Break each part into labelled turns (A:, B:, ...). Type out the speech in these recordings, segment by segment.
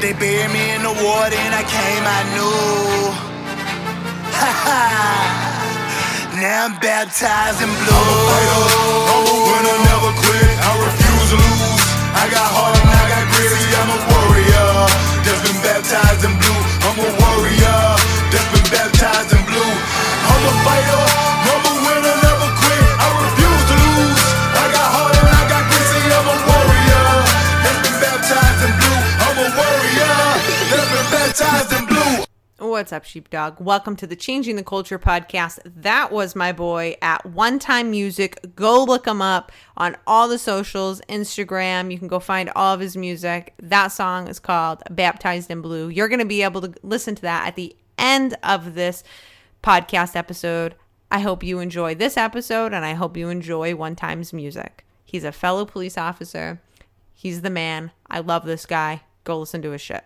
A: They buried me in the water and I came, I knew. Ha ha. Now I'm baptized in blue.
B: I'm a fighter, I'm a winner, never quit. I refuse to lose. I got heart and I got grit. I'm a warrior that's been baptized in blue. I'm a warrior that's been baptized in blue. I'm a fighter, blue.
C: What's up, sheepdog? Welcome to the Changing the Culture podcast. That was my boy at One Time Music. Go look him up on all the socials, Instagram. You can go find all of his music. That song is called Baptized in Blue. You're going to be able to listen to that at the end of this podcast episode. I hope you enjoy this episode and I hope you enjoy One Time's music. He's a fellow police officer. He's the man. I love this guy. Go listen to his shit.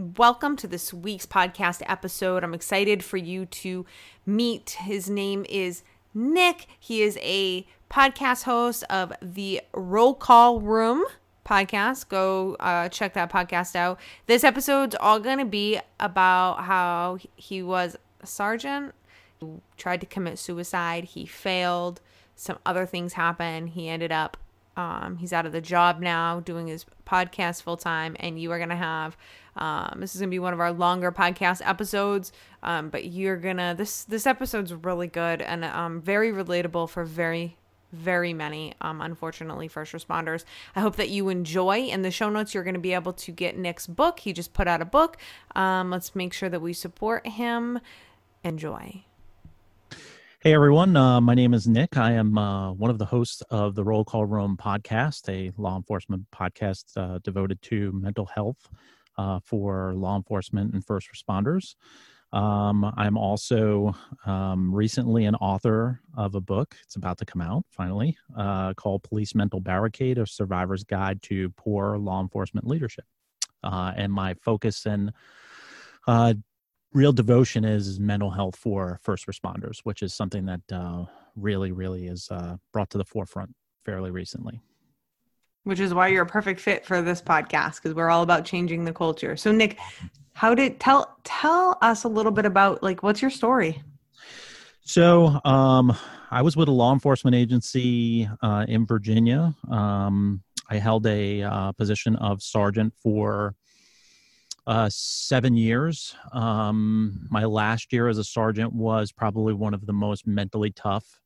C: Welcome to this week's podcast episode. I'm excited for you to meet. His name is Nick. He is a podcast host of the Roll Call Room podcast. Go uh, check that podcast out. This episode's all going to be about how he was a sergeant, who tried to commit suicide. He failed. Some other things happened. He ended up um, he's out of the job now, doing his podcast full time, and you are gonna have. Um, this is gonna be one of our longer podcast episodes, um, but you're gonna this this episode's really good and um, very relatable for very very many um, unfortunately first responders. I hope that you enjoy. In the show notes you're going to be able to get nick's book. He just put out a book. Um, let's make sure that we support him. Enjoy.
D: Hey everyone, uh, my name is Nick. I am uh, one of the hosts of the Roll Call Room podcast, a law enforcement podcast uh, devoted to mental health uh, for law enforcement and first responders. Um, I'm also um, recently an author of a book. It's about to come out finally, uh, called Police Mental Barricade: A Survivor's Guide to Poor Law Enforcement Leadership. Uh, and my focus and uh, real devotion is mental health for first responders, which is something that uh, really, really is uh, brought to the forefront fairly recently.
C: Which is why you're a perfect fit for this podcast because we're all about changing the culture so nick how did tell tell us a little bit about like what's your story
D: So, um, I was with a law enforcement agency uh, in Virginia. Um, I held a uh, position of sergeant for uh, seven years. Um, my last year as a sergeant was probably one of the most mentally tough.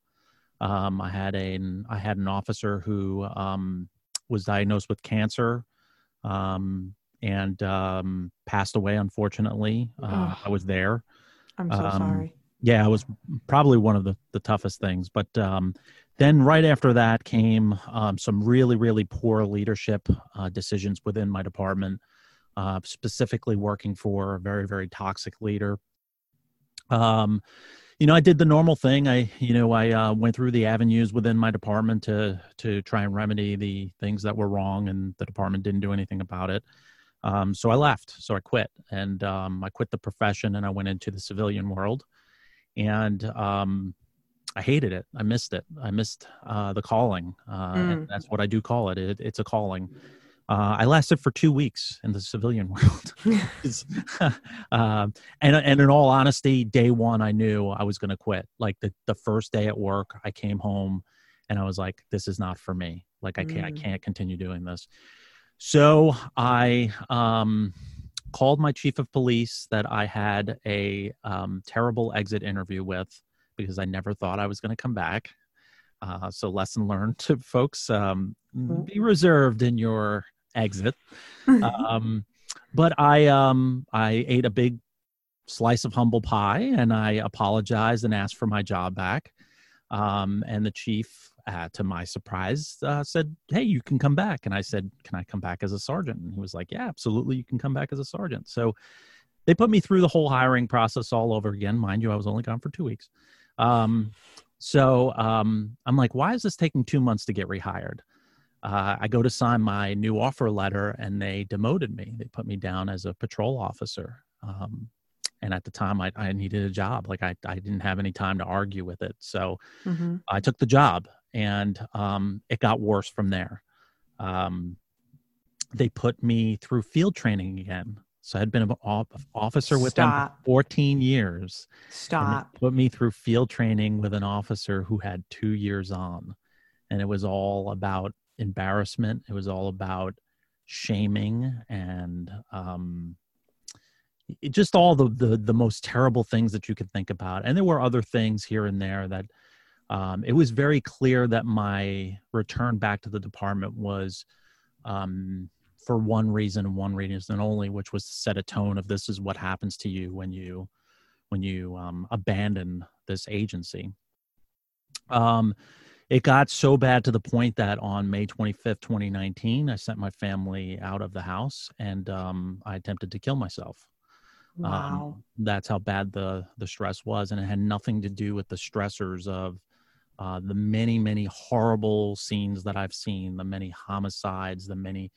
D: Um, I had an I had an officer who um, was diagnosed with cancer um, and um, passed away. Unfortunately, uh. I was there
C: i'm so
D: Um,
C: sorry
D: yeah, it was probably one of the, the toughest things. But um, then right after that came um, some really, really poor leadership uh, decisions within my department, uh, specifically working for a very, very toxic leader. Um, you know, I did the normal thing. I, you know, I uh, went through the avenues within my department to to try and remedy the things that were wrong, and the department didn't do anything about it. Um, so I left. So I quit, and um, I quit the profession, and I went into the civilian world and um, I hated it. I missed it. I missed uh, the calling. Uh, and that's what I do call it. it it's a calling. Uh, I lasted for two weeks in the civilian world. Um, and and in all honesty, day one, I knew I was going to quit. Like the the first day at work, I came home, and I was like, "This is not for me. Like I can't I
C: Mm.
D: can't continue doing this." So I um, called my chief of police that I had a um, terrible exit interview with because I never thought I was going to come back. Uh, so lesson learned to folks: um, be reserved in your exit. Um, but I um, I ate a big slice of humble pie and I apologized and asked for my job back. Um, and the chief, uh, to my surprise, uh, said, "Hey, you can come back." And I said, "Can I come back as a sergeant?" And he was like, "Yeah, absolutely, you can come back as a sergeant." So they put me through the whole hiring process all over again. Mind you, I was only gone for two weeks. Um, so um, I'm like, "Why is this taking two months to get rehired?" Uh, I go to sign my new offer letter, and they demoted me. They put me down as a patrol officer. Um, and at the time, I, I needed a job. Like I, I didn't have any time to argue with it. So
C: hmm
D: I took the job, and um, it got worse from there. Um, they put me through field training again. So I had been an officer with
C: Stop.
D: them for 14 years.
C: Stop.
D: Put me through field training with an officer who had two years on. And it was all about embarrassment. It was all about shaming and um, it- just all the, the the most terrible things that you could think about. And there were other things here and there that um, it was very clear that my return back to the department was um, for one reason and one reason only, which was to set a tone of this is what happens to you when you when you um, abandon this agency. Um, it got so bad to the point that on May 25th, 2019, I sent my family out of the house and um, I attempted to kill myself.
C: Wow.
D: Um, that's how bad the the stress was, and it had nothing to do with the stressors of uh, the many many horrible scenes that I've seen, the many homicides, the many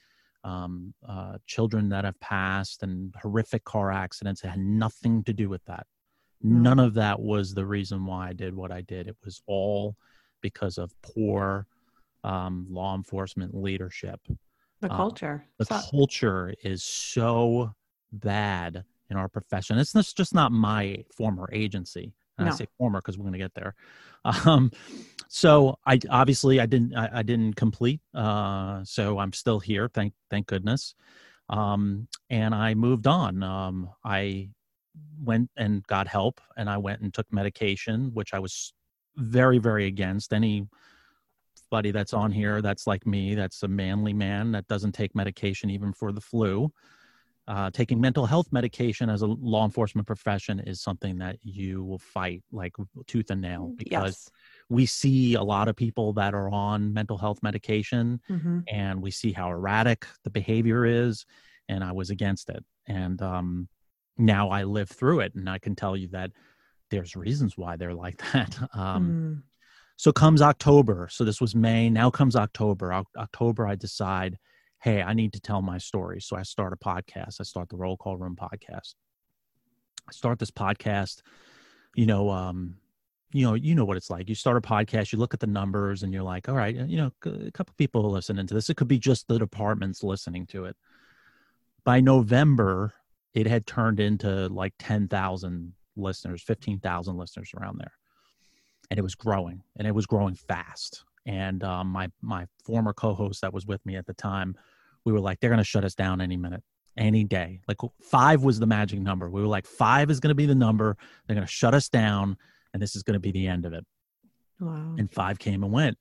D: um, uh, children that have passed, and horrific car accidents. It had nothing to do with that. None of that was the reason why I did what I did. It was all because of poor um, law enforcement leadership
C: the
D: uh,
C: culture.
D: the
C: So-
D: culture is so bad in our profession. It's just not my former agency. And
C: No.
D: I say former because we're going to get there. Um, so I obviously I didn't I, I didn't complete. Uh, so I'm still here. Thank thank goodness. Um, and I moved on. Um, I went and got help, and I went and took medication, which I was very very against. Any buddy that's on here that's like me that's a manly man that doesn't take medication even for the flu uh, taking mental health medication as a law enforcement profession is something that you will fight like tooth and nail because
C: yes.
D: we see a lot of people that are on mental health medication
C: hmm
D: and we see how erratic the behavior is and i was against it and um, now i live through it and i can tell you that there's reasons why they're like that um,
C: Mm.
D: so comes October. So this was May. Now comes October. Oc- October, I decide, hey, I need to tell my story. So I start a podcast. I start the Roll Call Room podcast. I start this podcast. You know, um, you know, you know what it's like. You start a podcast. You look at the numbers, and you're like, all right, you know, a couple people are listening to this. It could be just the departments listening to it. By November, it had turned into like ten thousand listeners, fifteen thousand listeners around there. And it was growing and it was growing fast. And um, my my former co-host that was with me at the time we were like they're going to shut us down any minute any day. Like five was the magic number. We were like five is going to be the number. They're going to shut us down and this is going to be the end of it.
C: Wow.
D: and five came and went.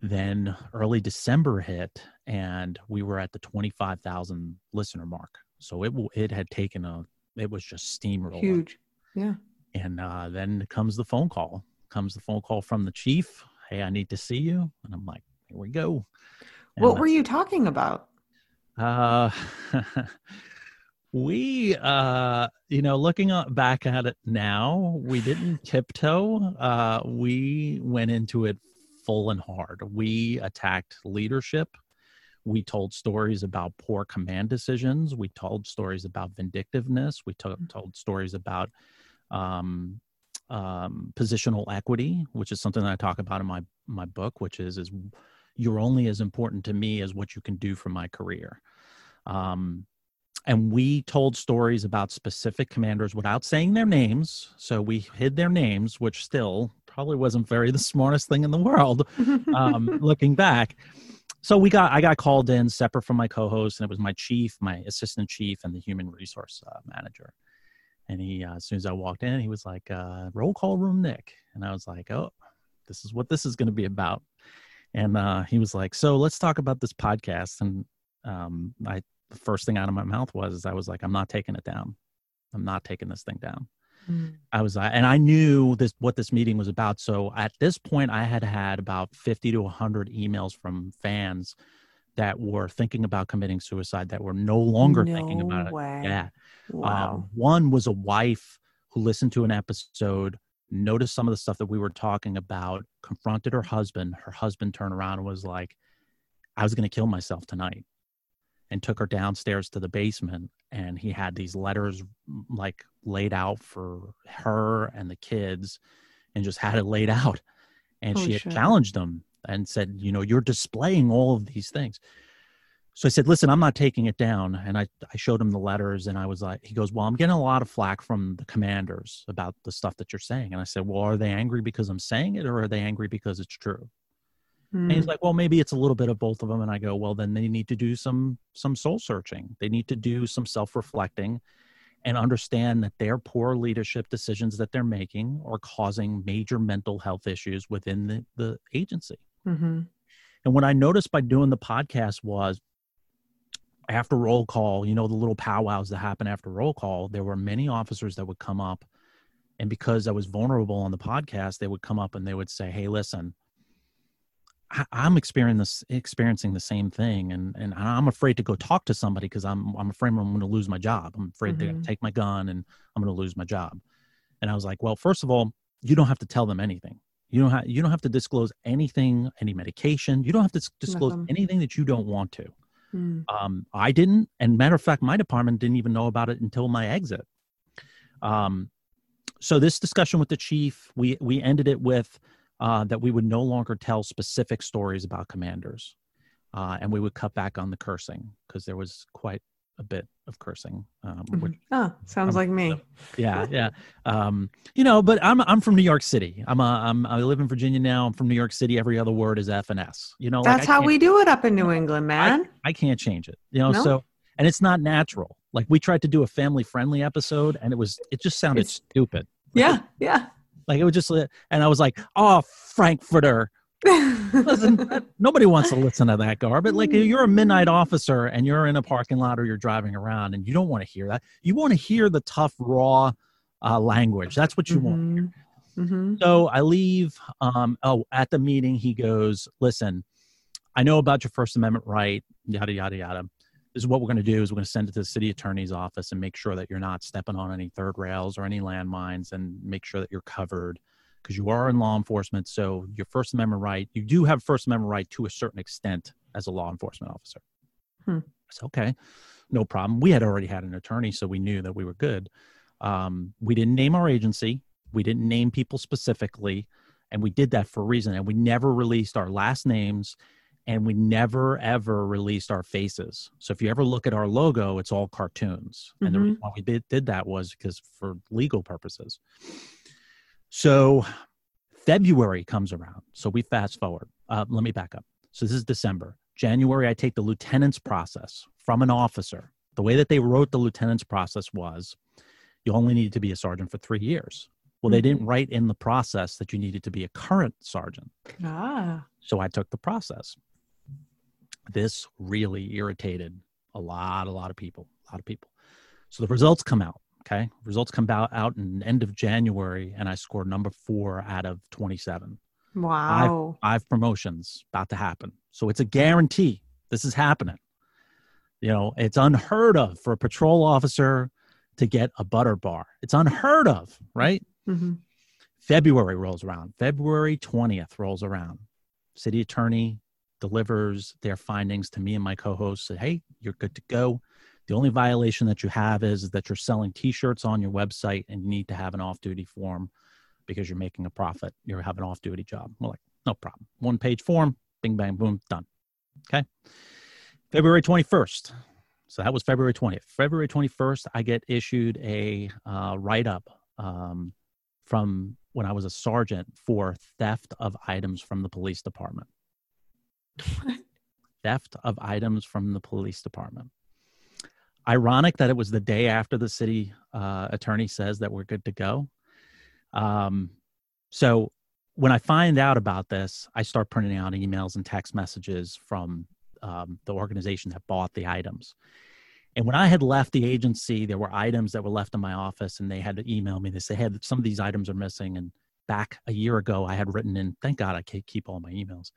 D: Then early december hit and we were at the 25000 listener mark. So it it had taken a it was just steamroller
C: Huge. Yeah.
D: and uh, then comes the phone call. Comes the phone call from the chief. Hey, I need to see you. And I'm like, here we go. And
C: What were you talking about?
D: Uh, we, uh, you know, looking back at it now, we didn't tiptoe. Uh, we went into it full and hard. We attacked leadership. We told stories about poor command decisions. We told stories about vindictiveness. We to- told stories about um, um, positional equity, which is something that I talk about in my my book, which is is you're only as important to me as what you can do for my career. Um, and we told stories about specific commanders without saying their names. So we hid their names, which still probably wasn't very the smartest thing in the world um, looking back. So we got I got called in separate from my co-host, and it was my chief, my assistant chief, and the human resource uh, manager. And he, uh, as soon as I walked in, he was like, uh, "Roll call room, Nick," and I was like, "Oh, this is what this is going to be about." And uh, he was like, "So let's talk about this podcast." And um, I, the first thing out of my mouth was, I was like, "I'm not taking it down. I'm not taking this thing down."
C: Mm.
D: I was, uh, and I knew this what this meeting was about. So at this point, I had had about fifty to hundred emails from fans that were thinking about committing suicide, that were no longer thinking about it. Yeah.
C: Wow.
D: Um, one was a wife who listened to an episode, noticed some of the stuff that we were talking about, confronted her husband. Her husband turned around and was like, I was going to kill myself tonight. And took her downstairs to the basement. And he had these letters like laid out for her and the kids and just had it laid out. And
C: Holy
D: she had
C: shit.
D: challenged them and said, You know, you're displaying all of these things. so I said, listen, I'm not taking it down. And I, I showed him the letters and I was like, he goes, well, I'm getting a lot of flack from the commanders about the stuff that you're saying. And I said, well, are they angry because I'm saying it or are they angry because it's true? And he's
C: Mm.
D: like, well, maybe it's a little bit of both of them. And I go, well, then they need to do some, some soul searching. They need to do some self-reflecting and understand that their poor leadership decisions that they're making are causing major mental health issues within the, the agency.
C: hmm
D: And what I noticed by doing the podcast was after roll call, you know, the little powwows that happen after roll call, there were many officers that would come up. And because I was vulnerable on the podcast, they would come up and they would say, Hey, listen, I'm experiencing this, experiencing the same thing. And, and I'm afraid to go talk to somebody because I'm, I'm afraid I'm going to lose my job. I'm afraid they're going to take my gun and I'm going to lose my job. And I was like, well, first of all, you don't have to tell them anything. You don't have, you don't have to disclose anything, any medication. You don't have to disclose
C: Nothing.
D: anything that you don't want to.
C: Mm.
D: Um, I didn't, and matter of fact, my department didn't even know about it until my exit. Um, so this discussion with the chief, we we ended it with uh, that we would no longer tell specific stories about commanders, uh, and we would cut back on the cursing because there was quite a bit of cursing. Um, which,
C: Oh, sounds
D: Um,
C: like me.
D: yeah, yeah. Um, you know, but I'm I'm from New York City. I'm a, I'm I live in Virginia now. I'm from New York City. Every other word is F and S. You know,
C: That's
D: I
C: how we do it up in New England, man.
D: I can't change it. You know,
C: No?
D: so and it's not natural. Like we tried to do a family friendly episode and it was it just sounded
C: It's-
D: stupid.
C: yeah, yeah.
D: Like it was just and I was like, "Oh, Frankfurter." Listen, nobody wants to listen to that garbage. Like you're a midnight officer and you're in a parking lot or you're driving around and you don't want to hear that. You want to hear the tough raw uh, language. That's what you want.
C: hmm
D: So I leave. Um, oh, at the meeting, he goes, "Listen, I know about your First Amendment right. Yada yada yada. Is what we're going to do. Is we're going to send it to the city attorney's office and make sure that you're not stepping on any third rails or any landmines, and make sure that you're covered because you are in law enforcement. So your First Amendment right, you do have First Amendment right to a certain extent as a law enforcement officer.
C: Hmm.
D: Said, okay, no problem. We had already had an attorney, so we knew that we were good. Um, we didn't name our agency. We didn't name people specifically, and we did that for a reason. And we never released our last names, and we never ever released our faces. So if you ever look at our logo, it's all cartoons. And the
C: Mhm.
D: reason why we did, did that was because for legal purposes. So February comes around. So we fast forward. Uh, let me back up. So this is December. January, I take the lieutenant's process from an officer. The way that they wrote the lieutenant's process was you only need to be a sergeant for three years. Well, they didn't write in the process that you needed to be a current sergeant.
C: Ah.
D: So I took the process. This really irritated a lot, a lot of people, a lot of people. So the results come out. Okay. Results come out, out in end of January, and I scored number four out of 27.
C: Wow.
D: Five promotions about to happen. So it's a guarantee. This is happening. You know, it's unheard of for a patrol officer to get a butter bar. It's unheard of, right?
C: hmm
D: February rolls around. February 20th rolls around. City attorney delivers their findings to me and my co-host. Said, "Hey, you're good to go. The only violation that you have is, that you're selling T-shirts on your website, and you need to have an off-duty form because you're making a profit. You have an off-duty job." We're like, "No problem. One-page form. Bing, bang, boom, done." Okay. February 21st. So that was February 20th. February 21st, I get issued a uh, write-up um, from when I was a sergeant for theft of items from the police department. theft of items from the police department. Ironic that it was the day after the city uh, attorney says that we're good to go. Um, so when I find out about this, I start printing out emails and text messages from um, the organization that bought the items. And when I had left the agency, there were items that were left in my office, and they had to email me. They said, "Hey, some of these items are missing." And back a year ago, I had written in. Thank God I can keep all my emails.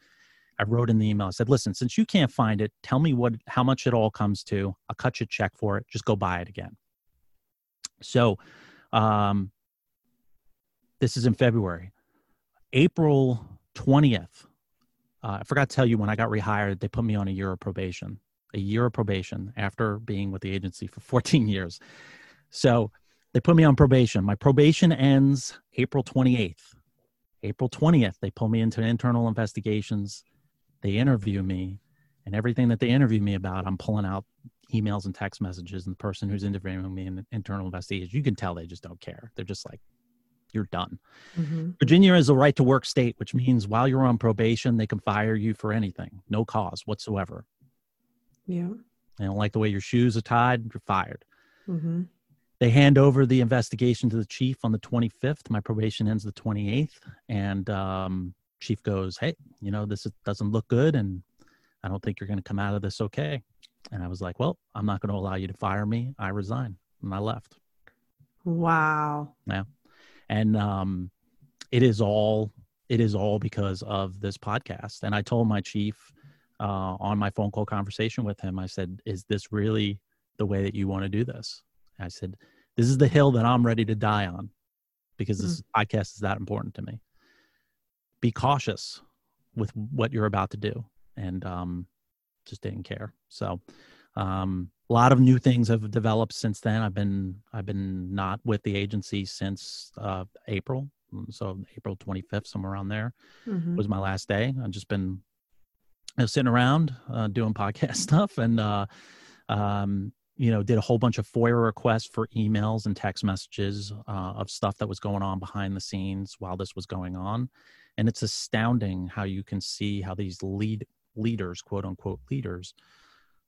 D: I wrote in the email. I said, "Listen, since you can't find it, tell me what how much it all comes to. I'll cut you a check for it. Just go buy it again." So, um, this is in February. April twentieth. Uh, I forgot to tell you when I got rehired, they put me on a year of probation a year of probation after being with the agency for 14 years. So they put me on probation. My probation ends April 28th. April 20th, they pull me into internal investigations. They interview me. and everything that they interview me about, I'm pulling out emails and text messages, and the person who's interviewing me in internal investigation, you can tell they just don't care. They're just like, you're done.
C: Mm-hmm.
D: Virginia is a right to work state, which means while you're on probation, they can fire you for anything, no cause whatsoever.
C: Yeah.
D: They don't like the way your shoes are tied, you're fired.
C: Mm-hmm.
D: They hand over the investigation to the chief on the 25th. My probation ends the 28th. And um, chief goes, Hey, you know, this is, doesn't look good. And I don't think you're going to come out of this okay. And I was like, Well, I'm not going to allow you to fire me. I resign. And I left.
C: Wow. Yeah.
D: And um, it is all it is all because of this podcast and i told my chief uh, on my phone call conversation with him i said is this really the way that you want to do this i said this is the hill that i'm ready to die on because this podcast is that important to me be cautious with what you're about to do and um, just didn't care. So um, a lot of new things have developed since then. I've been i've been not with the agency since uh, april. So april 25th somewhere around there
C: Mm-hmm.
D: was my last day. I've just been you know, sitting around uh, doing podcast stuff and uh, um, you know did a whole bunch of foia requests for emails and text messages uh, of stuff that was going on behind the scenes while this was going on and it's astounding how you can see how these lead leaders quote unquote leaders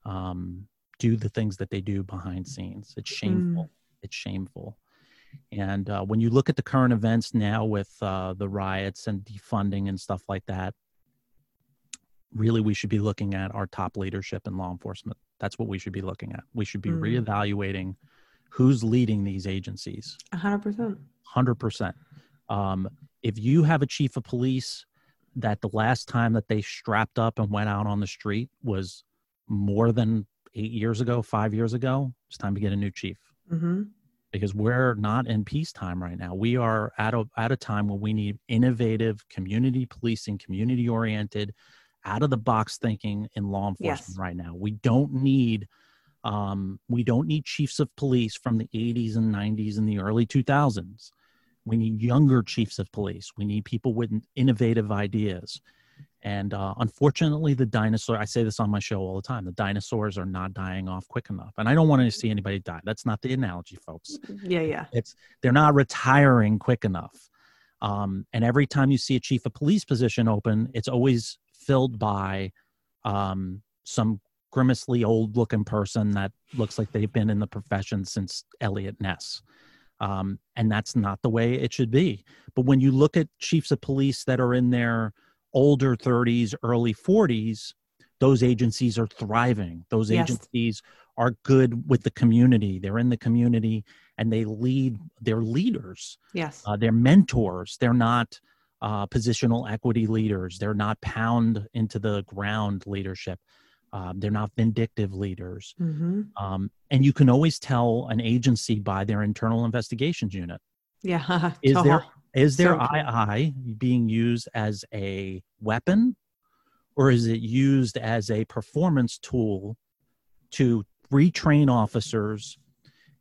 D: um, do the things that they do behind scenes. It's shameful. It's shameful. And uh, when you look at the current events now with uh, the riots and defunding and stuff like that really we should be looking at our top leadership in law enforcement. That's what we should be looking at. We should be
C: Mm.
D: reevaluating who's leading these agencies.
C: A hundred percent.
D: 100% um, if you have a chief of police that the last time that they strapped up and went out on the street was more than eight years ago five years ago it's time to get a new chief
C: Mm-hmm.
D: because we're not in peacetime right now. We are at a at a time when we need innovative community policing, community oriented, out of the box thinking in law enforcement
C: Yes.
D: right now. We don't need um, we don't need chiefs of police from the 80s and 90s and the early 2000s. We need younger chiefs of police. We need people with innovative ideas. And uh, unfortunately, the dinosaur, I say this on my show all the time, the dinosaurs are not dying off quick enough. And I don't want to see anybody die. That's not the analogy, folks
C: Yeah, yeah.
D: it's they're not retiring quick enough um, and every time you see a chief of police position open it's always filled by um, some grimacely old looking person that looks like they've been in the profession since Eliot Ness um, and that's not the way it should be. But when you look at chiefs of police that are in their older 30s early 40s those agencies are thriving. Those
C: Yes.
D: agencies are good with the community. They're in the community and they lead they're leaders.
C: Yes.
D: uh, they're mentors. They're not uh, positional equity leaders. They're not pound into the ground leadership um, they're not vindictive leaders
C: mm-hmm.
D: um, and you can always tell an agency by their internal investigations unit
C: Yeah.
D: is there is there
C: So
D: ii being used as a weapon or is it used as a performance tool to retrain officers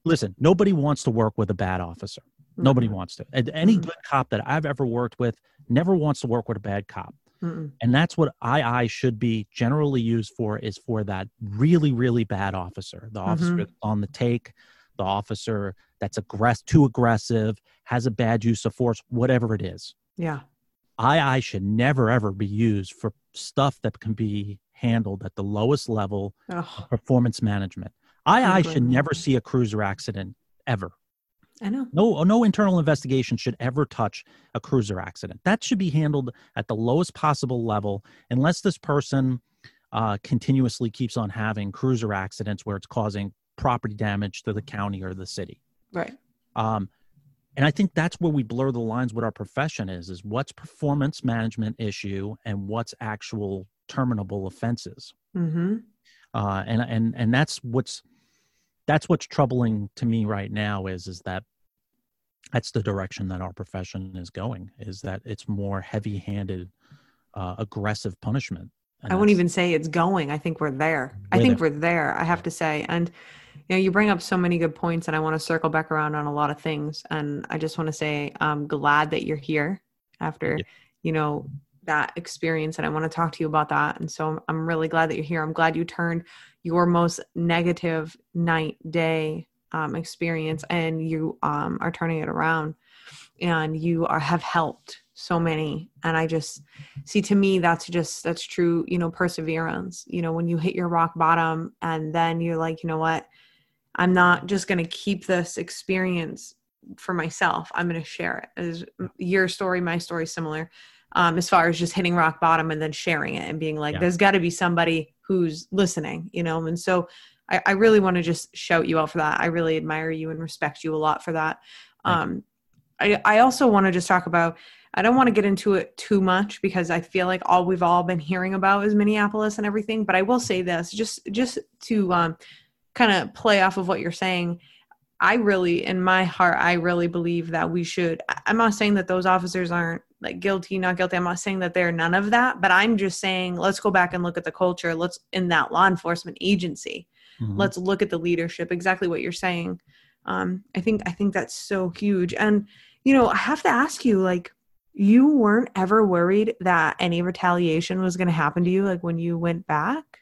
D: listen nobody wants to work with a bad officer nobody
C: Mhm.
D: wants to any
C: Mhm.
D: good cop that i've ever worked with never wants to work with a bad cop
C: Mm-mm.
D: and that's what ii should be generally used for is for that really really bad officer the officer
C: Mhm.
D: that's on the take the officer that's aggressive too aggressive has a bad use of force whatever it is
C: Yeah.
D: ii should never ever be used for stuff that can be handled at the lowest level
C: Oh,
D: performance management ii should never see a cruiser accident ever
C: I know.
D: no no internal investigation should ever touch a cruiser accident that should be handled at the lowest possible level unless this person uh, continuously keeps on having cruiser accidents where it's causing property damage to the county or the city
C: Right.
D: um, and i think that's where we blur the lines with our profession is is what's performance management issue and what's actual terminable offenses
C: Mm-hmm.
D: uh, and and and that's what's that's what's troubling to me right now is is that that's the direction that our profession is going is that it's more heavy-handed uh, aggressive punishment
C: I wouldn't even say it's going. I think we're there. I
D: We're
C: think
D: there.
C: we're there. I have to say, and you know, you bring up so many good points, and I want to circle back around on a lot of things. And I just want to say, I'm glad that you're here after,
D: Yeah.
C: you know, that experience and I want to talk to you about that. And so I'm really glad that you're here. I'm glad you turned your most negative night day um, experience and you um, are turning it around and you are have helped so many. And i just see to me that's just that's true you know perseverance. You know when you hit your rock bottom and then you're like you know what? I'm not just going to keep this experience for myself. I'm going to share it. As your story my story similar um, as far as just hitting rock bottom and then sharing it and being like, yeah. there's got to be somebody who's listening, you know? And so I, I really want to just shout you out for that. I really admire you and respect you a lot for that. Um, I, I also want to just talk about, I don't want to get into it too much because I feel like all we've all been hearing about is Minneapolis and everything. But I will say this just, just to um, kind of play off of what you're saying. I really, in my heart, I really believe that we should. I'm not saying that those officers aren't like guilty, not guilty. I'm not saying that they're none of that, but I'm just saying let's go back and look at the culture. Let's in that law enforcement agency. Mm-hmm. Let's look at the leadership. Exactly what you're saying. Um, I think I think that's so huge. And you know, I have to ask you, like, you weren't ever worried that any retaliation was going to happen to you, like when you went back,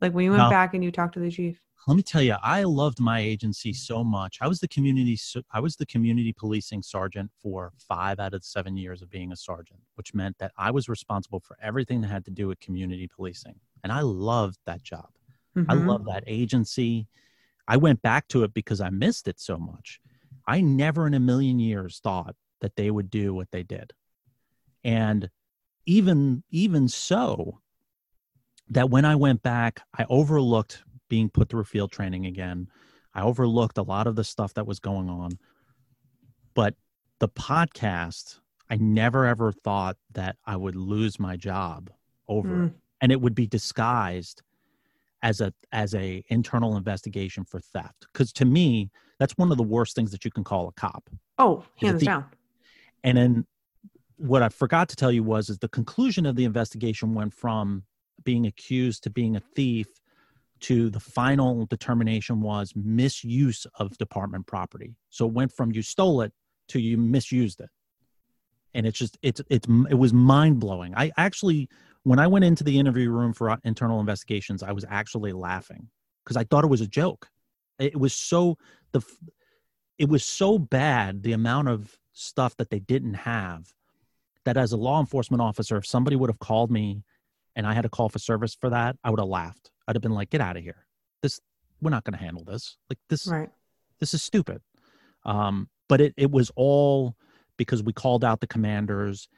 C: like when you went no. back and you talked to the chief
D: let me tell you i loved my agency so much i was the community i was the community policing sergeant for five out of seven years of being a sergeant which meant that i was responsible for everything that had to do with community policing and i loved that job mm-hmm. i love that agency i went back to it because i missed it so much i never in a million years thought that they would do what they did and even even so that when i went back i overlooked being put through field training again. I overlooked a lot of the stuff that was going on. But the podcast, I never ever thought that I would lose my job over mm. And it would be disguised as a as a internal investigation for theft. Because to me, that's one of the worst things that you can call a cop.
C: Oh, hands down.
D: And then what I forgot to tell you was is the conclusion of the investigation went from being accused to being a thief to the final determination was misuse of department property. So it went from you stole it to you misused it. And it's just it's it's it was mind blowing. I actually when I went into the interview room for internal investigations, I was actually laughing because I thought it was a joke. It was so the it was so bad the amount of stuff that they didn't have that as a law enforcement officer, if somebody would have called me and I had to call for service for that, I would have laughed I'd have been like, get out of here. This, we're not going to handle this. Like this, right. this is stupid. Um, but it, it was all because we called out the commanders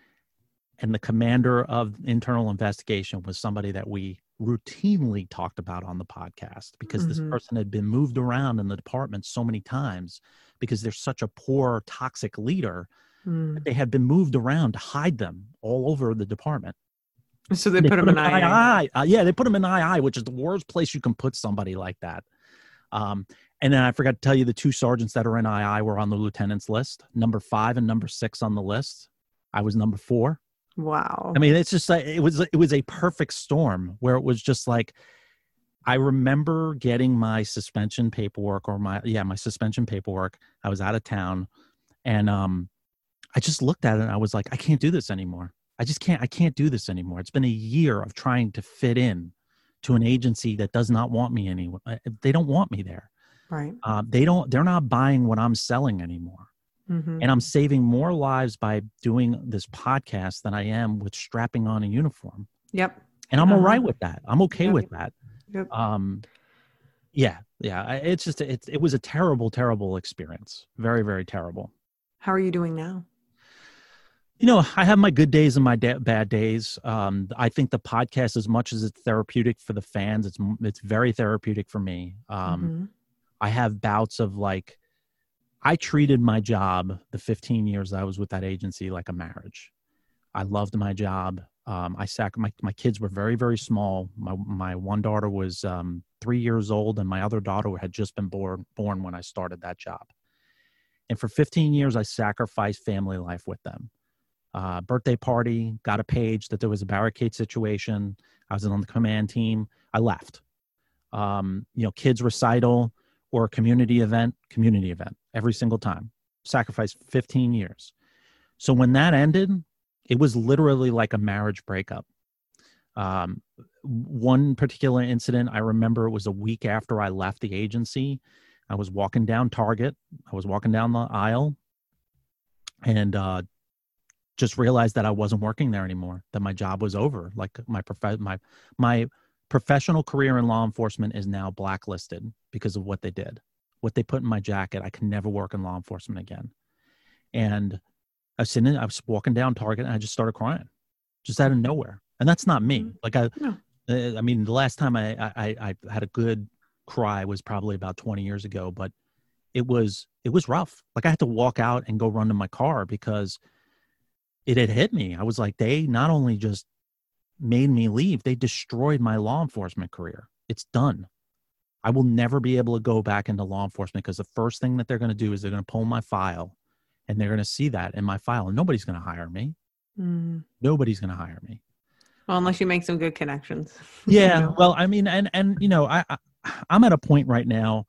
D: and the commander of internal investigation was somebody that we routinely talked about on the podcast because mm-hmm. this person had been moved around in the department so many times because they're such a poor toxic leader mm. they had been moved around to hide them all over the department
C: so they, they put, put, him in II.
D: Uh, yeah, they put him in II, which is the worst place you can put somebody like that. Um, and then I forgot to tell you the two sergeants that are in II were on the lieutenant's list, number five and number six on the list. I was number four.
C: Wow.
D: I mean, it's just like it was it was a perfect storm where it was just like I remember getting my suspension paperwork or my yeah, my suspension paperwork. I was out of town and um I just looked at it and I was like, I can't do this anymore. I just can't I can't do this anymore. It's been a year of trying to fit in to an agency that does not want me anymore. Uh, they don't want me there.
C: Right.
D: Uh, they don't. They're not buying what I'm selling anymore. Mm-hmm. And I'm saving more lives by doing this podcast than I am with strapping on a uniform.
C: Yep.
D: And I'm uh-huh. all right with that. I'm okay yep. with that. Yep. Um, yeah, yeah. It's just it. It was a terrible, terrible experience. Very, very terrible.
C: How are you doing now?
D: You know, I have my good days and my da- bad days. Um, I think the podcast, as much as it's therapeutic for the fans, it's it's very therapeutic for me. Um, mm-hmm. I have bouts of like, I treated my job the 15 years I was with that agency like a marriage. I loved my job. Um, I sac my my kids were very very small. My my one daughter was um, three years old, and my other daughter had just been born born when I started that job. And for 15 years, I sacrificed family life with them uh, birthday party, got a page that there was a barricade situation. I was on the command team. I left. Um, you know, kids recital or a community event, community event every single time. Sacrificed 15 years. So when that ended, it was literally like a marriage breakup. Um, one particular incident I remember it was a week after I left the agency. I was walking down Target. I was walking down the aisle and uh, just realized that I wasn't working there anymore, that my job was over. Like my prof- my my professional career in law enforcement is now blacklisted because of what they did. What they put in my jacket, I can never work in law enforcement again. And I was sitting, I was walking down Target, and I just started crying, just out of nowhere. And that's not me.
C: Mm.
D: Like I,
C: No.
D: uh, I mean, the last time I, I I had a good cry was probably about 20 years ago, but it was it was rough. Like I had to walk out and go run to my car because it had hit me. I was like, they not only just made me leave, they destroyed my law enforcement career. It's done. I will never be able to go back into law enforcement because the first thing that they're going to do is they're going to pull my file and they're going to see that in my file and nobody's going to hire me.
C: Mm.
D: Nobody's going to hire me.
C: Well, unless you make some good connections. You
D: Yeah.
C: know?
D: Well, I mean, and, and, you know, I, I, I'm at a point right now.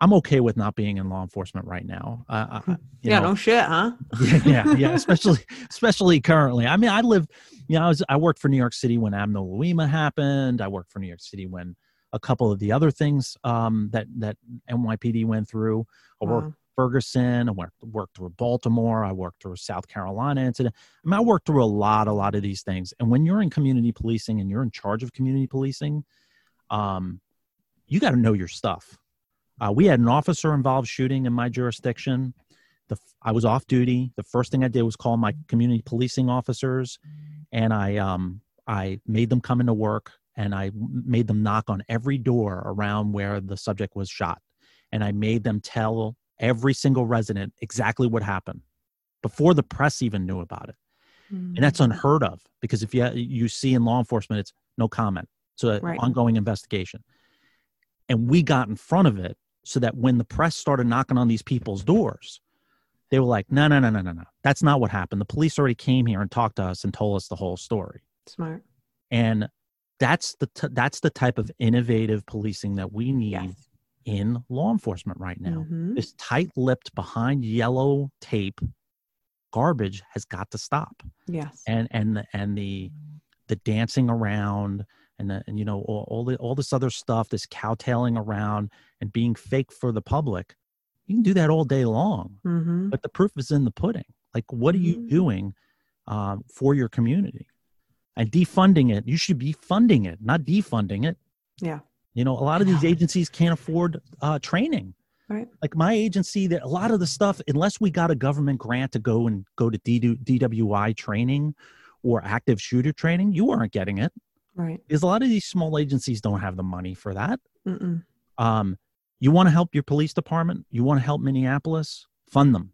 D: I'm okay with not being in law enforcement right now. Uh, I- you
C: yeah,
D: know,
C: no shit, huh?
D: yeah, yeah, yeah. Especially, especially currently. I mean, I live. You know, I was. I worked for New York City when Abner Louima happened. I worked for New York City when a couple of the other things um, that that NYPD went through. I worked
C: Wow.
D: Ferguson. I worked worked through Baltimore. I worked through South Carolina incident. I mean, I worked through a lot, a lot of these things. And when you're in community policing and you're in charge of community policing, um, you got to know your stuff. Uh, we had an officer involved shooting in my jurisdiction. The I was off duty. The first thing I did was call my community policing officers, and I um I made them come into work and I made them knock on every door around where the subject was shot, and I made them tell every single resident exactly what happened before the press even knew about it and that's
C: Mm-hmm.
D: unheard of because if you you see in law enforcement it's no comment it's a
C: Right.
D: ongoing investigation and we got in front of it so that when the press started knocking on these people's doors they were like no no no no no no that's not what happened the police already came here and talked to us and told us the whole story
C: Smart.
D: and that's the t- that's the type of innovative policing that we need
C: Yes.
D: in law enforcement right now
C: Mhm.
D: this tight-lipped behind yellow tape garbage has got to stop
C: Yes.
D: and and the, and the the dancing around and and you know all, all the all this other stuff this cowtailing around and being fake for the public you can do that all day long
C: hmm
D: but the proof is in the pudding. Like what are you
C: Mhm.
D: doing um, for your community? And defunding it you should be funding it not defunding it.
C: Yeah.
D: you know a lot of these agencies can't afford uh, training.
C: Right.
D: like my agency that a lot of the stuff unless we got a government grant to go and go to dwi training or active shooter training you aren't getting it
C: Right.
D: because a lot of these small agencies don't have the money for that
C: Mm-mm.
D: um, you want to help your police department you want to help minneapolis fund them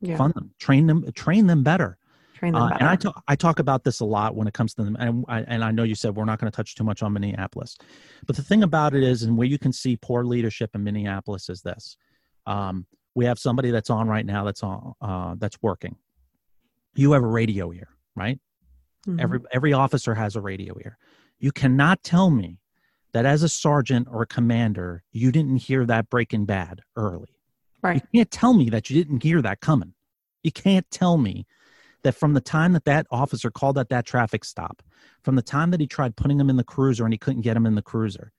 C: Yeah.
D: fund them train them train them better
C: Train them
D: uh,
C: better.
D: and I talk, I talk about this a lot when it comes to them. And I, and I know you said we're not going to touch too much on Minneapolis. But the thing about it is, and where you can see poor leadership in Minneapolis is this. Um, we have somebody that's on right now that's on, uh, that's working. You have a radio ear, right?
C: Mhm.
D: Every, every officer has a radio ear. You cannot tell me that as a sergeant or a commander, you didn't hear that breaking bad early.
C: Right.
D: You can't tell me that you didn't hear that coming. You can't tell me that from the time that that officer called at that traffic stop, from the time that he tried putting him in the cruiser and he couldn't get him in the cruiser,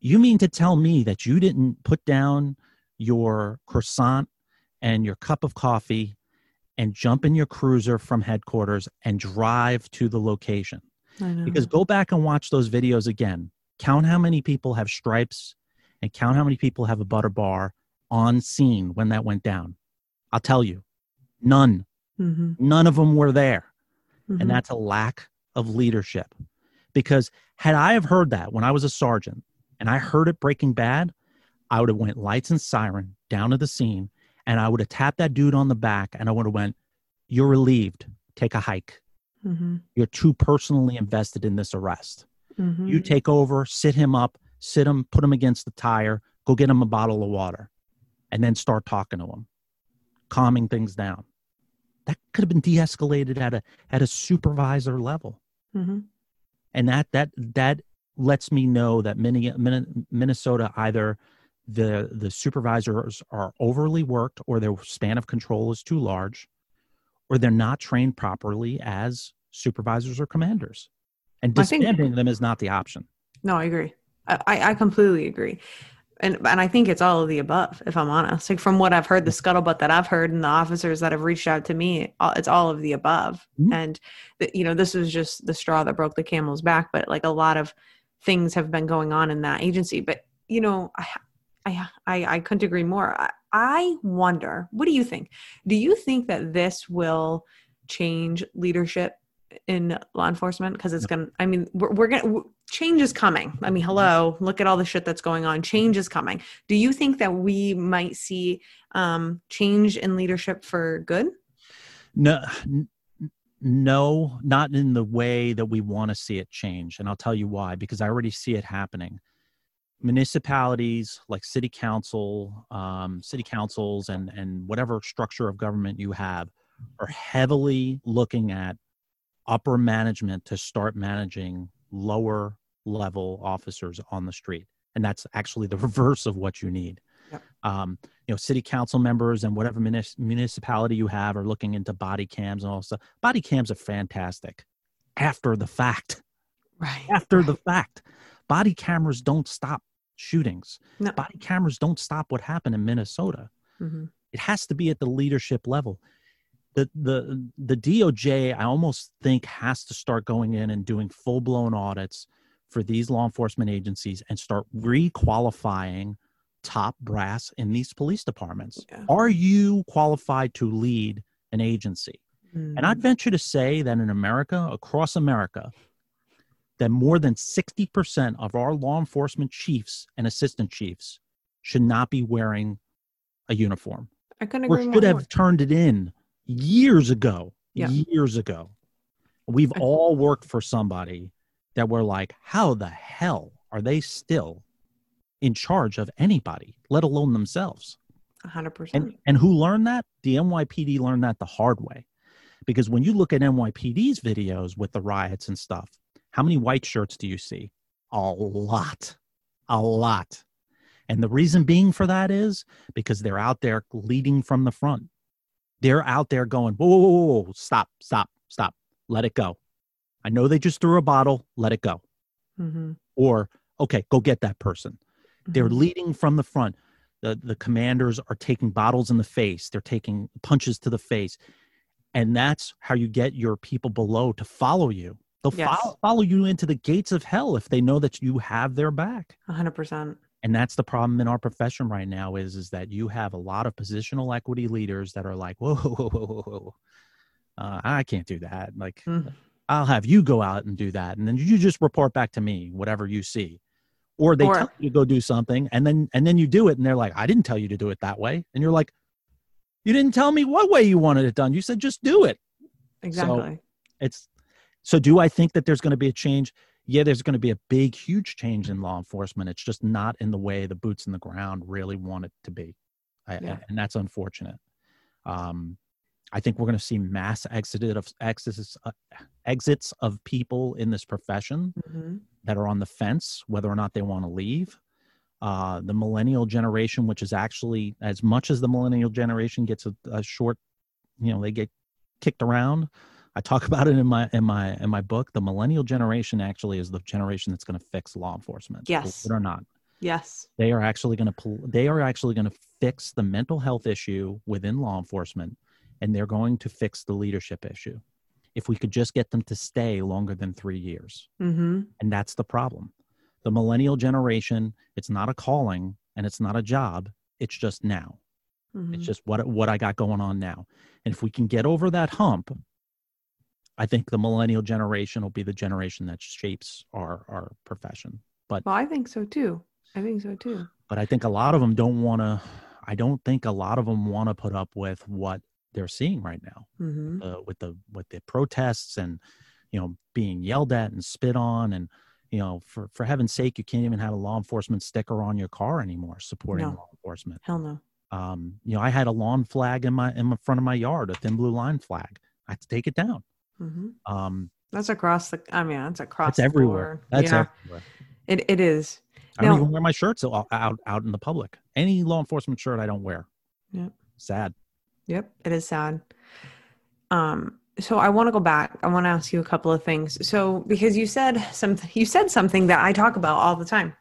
D: you mean to tell me that you didn't put down your croissant and your cup of coffee and jump in your cruiser from headquarters and drive to the location? Because go back and watch those videos again. Count how many people have stripes and count how many people have a butter bar on scene when that went down. I'll tell you, none.
C: Mhm.
D: None of them were there.
C: Mhm.
D: And that's a lack of leadership. Because had I have heard that when I was a sergeant and I heard it breaking bad, I would have went lights and siren down to the scene and I would have tapped that dude on the back and I would have went, You're relieved. Take a hike.
C: Mhm.
D: You're too personally invested in this arrest.
C: Mhm.
D: You take over, sit him up, sit him, put him against the tire, go get him a bottle of water, and then start talking to him, calming things down. That could have been de-escalated at a at a supervisor level,
C: Mhm.
D: and that that that lets me know that Minne- Min- Minnesota either the the supervisors are overly worked or their span of control is too large, or they're not trained properly as supervisors or commanders. And
C: I think-
D: disbanding them is not the option.
C: No, I agree. I, I completely agree. And and I think it's all of the above, if I'm honest. Like from what I've heard, the scuttlebutt that I've heard and the officers that have reached out to me, it's all of the above.
D: Mhm.
C: And you know, this was just the straw that broke the camel's back. But like a lot of things have been going on in that agency. But you know, I I I, I couldn't agree more. I, I wonder, what do you think? Do you think that this will change leadership in law enforcement? Because it's gonna. I mean, we're, we're gonna. Change is coming. I mean, hello, look at all the shit that's going on. Change is coming. Do you think that we might see um, change in leadership for good?
D: No, n- no, not in the way that we want to see it change. And I'll tell you why, because I already see it happening. Municipalities like city council, um, city councils, and, and whatever structure of government you have are heavily looking at upper management to start managing lower level officers on the street. And that's actually the reverse of what you need.
C: Yep.
D: Um, you know, city council members and whatever munis- municipality you have are looking into body cams and all stuff. Body cams are fantastic after the fact.
C: Right.
D: After the fact, body cameras don't stop shootings.
C: No.
D: Body cameras don't stop what happened in Minnesota.
C: hmm
D: It has to be at the leadership level. The the the DOJ, I almost think, has to start going in and doing full blown audits for these law enforcement agencies and start requalifying top brass in these police departments.
C: Yeah.
D: Are you qualified to lead an agency? And I'd venture to say that in America, across America, that more than 60% of our law enforcement chiefs and assistant chiefs should not be wearing a uniform
C: I couldn't agree more.
D: should have turned it in years ago.
C: Yeah.
D: Years ago. We've
C: I-
D: all worked for somebody that we're like, how the hell are they still in charge of anybody, let alone themselves?
C: hundred percent.
D: And and who learned that? The NYPD learned that the hard way. Because when you look at NYPD's videos with the riots and stuff, how many white shirts do you see? A lot. A lot. And the reason being for that is because they're out there leading from the front. They're out there going, whoa, whoa, whoa, whoa, stop, stop, stop, let it go. I know they just threw a bottle, let it go.
C: Mm-hmm.
D: Or, okay, go get that person. They're
C: Mm-hmm.
D: leading from the front. The the commanders are taking bottles in the face. They're taking punches to the face. And that's how you get your people below to follow you. They'll
C: Yes.
D: follow, follow you into the gates of hell if they know that you have their back.
C: hundred percent.
D: And that's the problem in our profession right now is is that you have a lot of positional equity leaders that are like, whoa, whoa, whoa, whoa, whoa, whoa. Uh, I can't do that. Like,
C: Mhm.
D: I'll have you go out and do that, and then you just report back to me whatever you see. Or they
C: Or-
D: tell you to go do something, and then and then you do it, and they're like, "I didn't tell you to do it that way," and you're like, "You didn't tell me what way you wanted it done. You said just do it."
C: Exactly.
D: It's so. Do I think that there's going to be a change? Yeah, there's going to be a big, huge change in law enforcement. It's just not in the way the boots in the ground really want it to be, I,
C: Yeah.
D: and that's unfortunate. Um, I think we're going to see mass exit of exits, uh, exits of people in this profession
C: Mhm.
D: that are on the fence whether or not they want to leave. Uh, the millennial generation, which is actually as much as the millennial generation gets a, a short, you know, they get kicked around. I talk about it in my in my in my book. The millennial generation actually is the generation that's going to fix law enforcement.
C: Yes.
D: it or not,
C: Yes.
D: they are actually going to they are actually going to fix the mental health issue within law enforcement, and they're going to fix the leadership issue. If we could just get them to stay longer than three years
C: Mm-hmm.
D: and that's the problem the millennial generation it's not a calling and it's not a job it's just now
C: Mm-hmm.
D: it's just what what i got going on now and if we can get over that hump i think the millennial generation will be the generation that shapes our our profession But
C: Well, I think so too. I think so too.
D: but i think a lot of them don't want to i don't think a lot of them want to put up with what they're seeing right now
C: Mm-hmm.
D: uh, with the with the protests and you know being yelled at and spit on and you know for for heaven's sake you can't even have a law enforcement sticker on your car anymore supporting
C: No.
D: law enforcement
C: Hell no.
D: um you know i had a lawn flag in my in front of my yard a thin blue line flag i had to take it down
C: Mm-hmm.
D: um
C: That's across the. I mean, that's across.
D: that's everywhere that's
C: yeah.
D: everywhere
C: It it is.
D: i don't even wear my shirts out out in the public any law enforcement shirt i don't wear
C: Yep.
D: sad
C: Yep. It is sad. um so I want to go back. I want to ask you a couple of things. So because you said something you said something that I talk about all the time.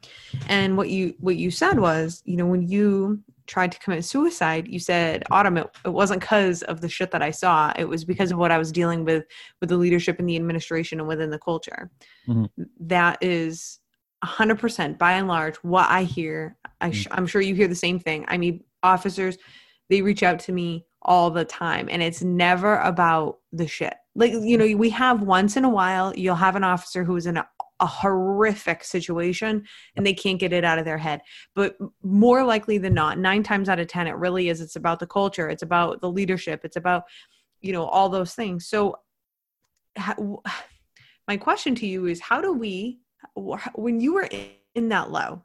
C: And what you what you said was, you know, when you tried to commit suicide, you said, Autumn, it, wasn't because of the shit that I saw. It was because of what I was dealing with with the leadership and the administration and within the culture. Mm-hmm. That is 100% by and large what I hear. I sh- mm-hmm. I'm sure you hear the same thing. I mean, officers, they reach out to me all the time and it's never about the shit. Like, you know, we have once in a while, you'll have an officer who is in a, a horrific situation and they can't get it out of their head. But more likely than not, nine times out of 10, it really is. It's about the culture, it's about the leadership, it's about, you know, all those things. So, my question to you is how do we, when you were in that low,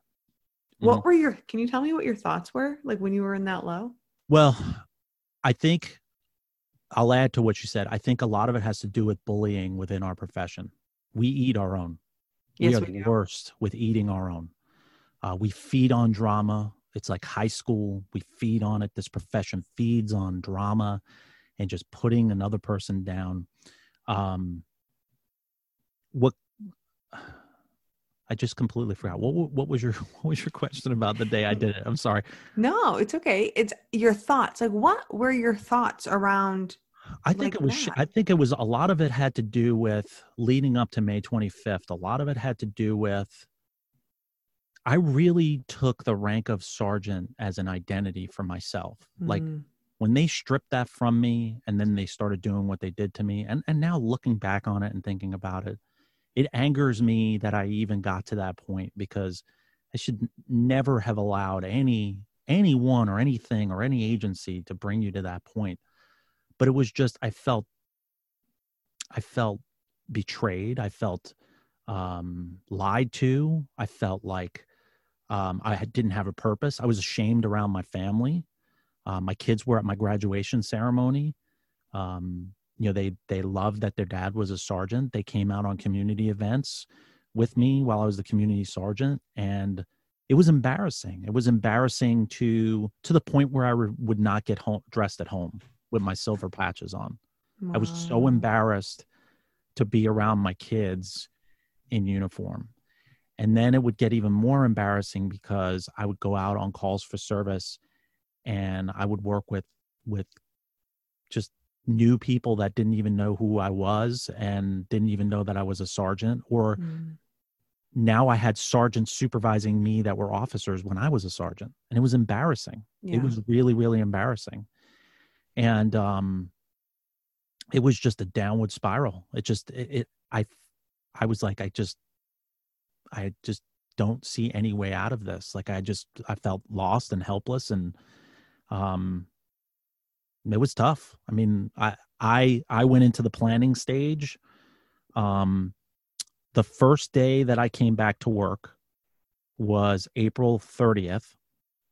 C: what mm-hmm. were your, can you tell me what your thoughts were like when you were in that low?
D: Well, I think I'll add to what you said. I think a lot of it has to do with bullying within our profession. We eat our own. Yes, we are we the do. worst with eating our own. Uh, we feed on drama. It's like high school. We feed on it. This profession feeds on drama and just putting another person down. Um, what I just completely forgot. What what was your what was your question about the day I did it? I'm sorry.
C: No, it's okay. It's your thoughts. Like what were your thoughts around
D: I think like it was that? I think it was a lot of it had to do with leading up to May 25th. A lot of it had to do with I really took the rank of sergeant as an identity for myself. Mm. Like when they stripped that from me and then they started doing what they did to me and and now looking back on it and thinking about it it angers me that I even got to that point because I should never have allowed any anyone or anything or any agency to bring you to that point. But it was just I felt I felt betrayed. I felt um, lied to. I felt like um, I didn't have a purpose. I was ashamed around my family. Uh, my kids were at my graduation ceremony. Um, you know they they loved that their dad was a sergeant. They came out on community events with me while i was the community sergeant and it was embarrassing. It was embarrassing to to the point where i re- would not get home dressed at home with my silver patches on. Wow. i was so embarrassed to be around my kids in uniform. And then it would get even more embarrassing because i would go out on calls for service and i would work with with just new people that didn't even know who I was and didn't even know that I was a sergeant or mm. now I had sergeants supervising me that were officers when I was a sergeant and it was embarrassing. Yeah. It was really really embarrassing. And um it was just a downward spiral. It just it, it I I was like I just I just don't see any way out of this. Like I just I felt lost and helpless and um it was tough. I mean, I I I went into the planning stage. Um, the first day that I came back to work was April 30th.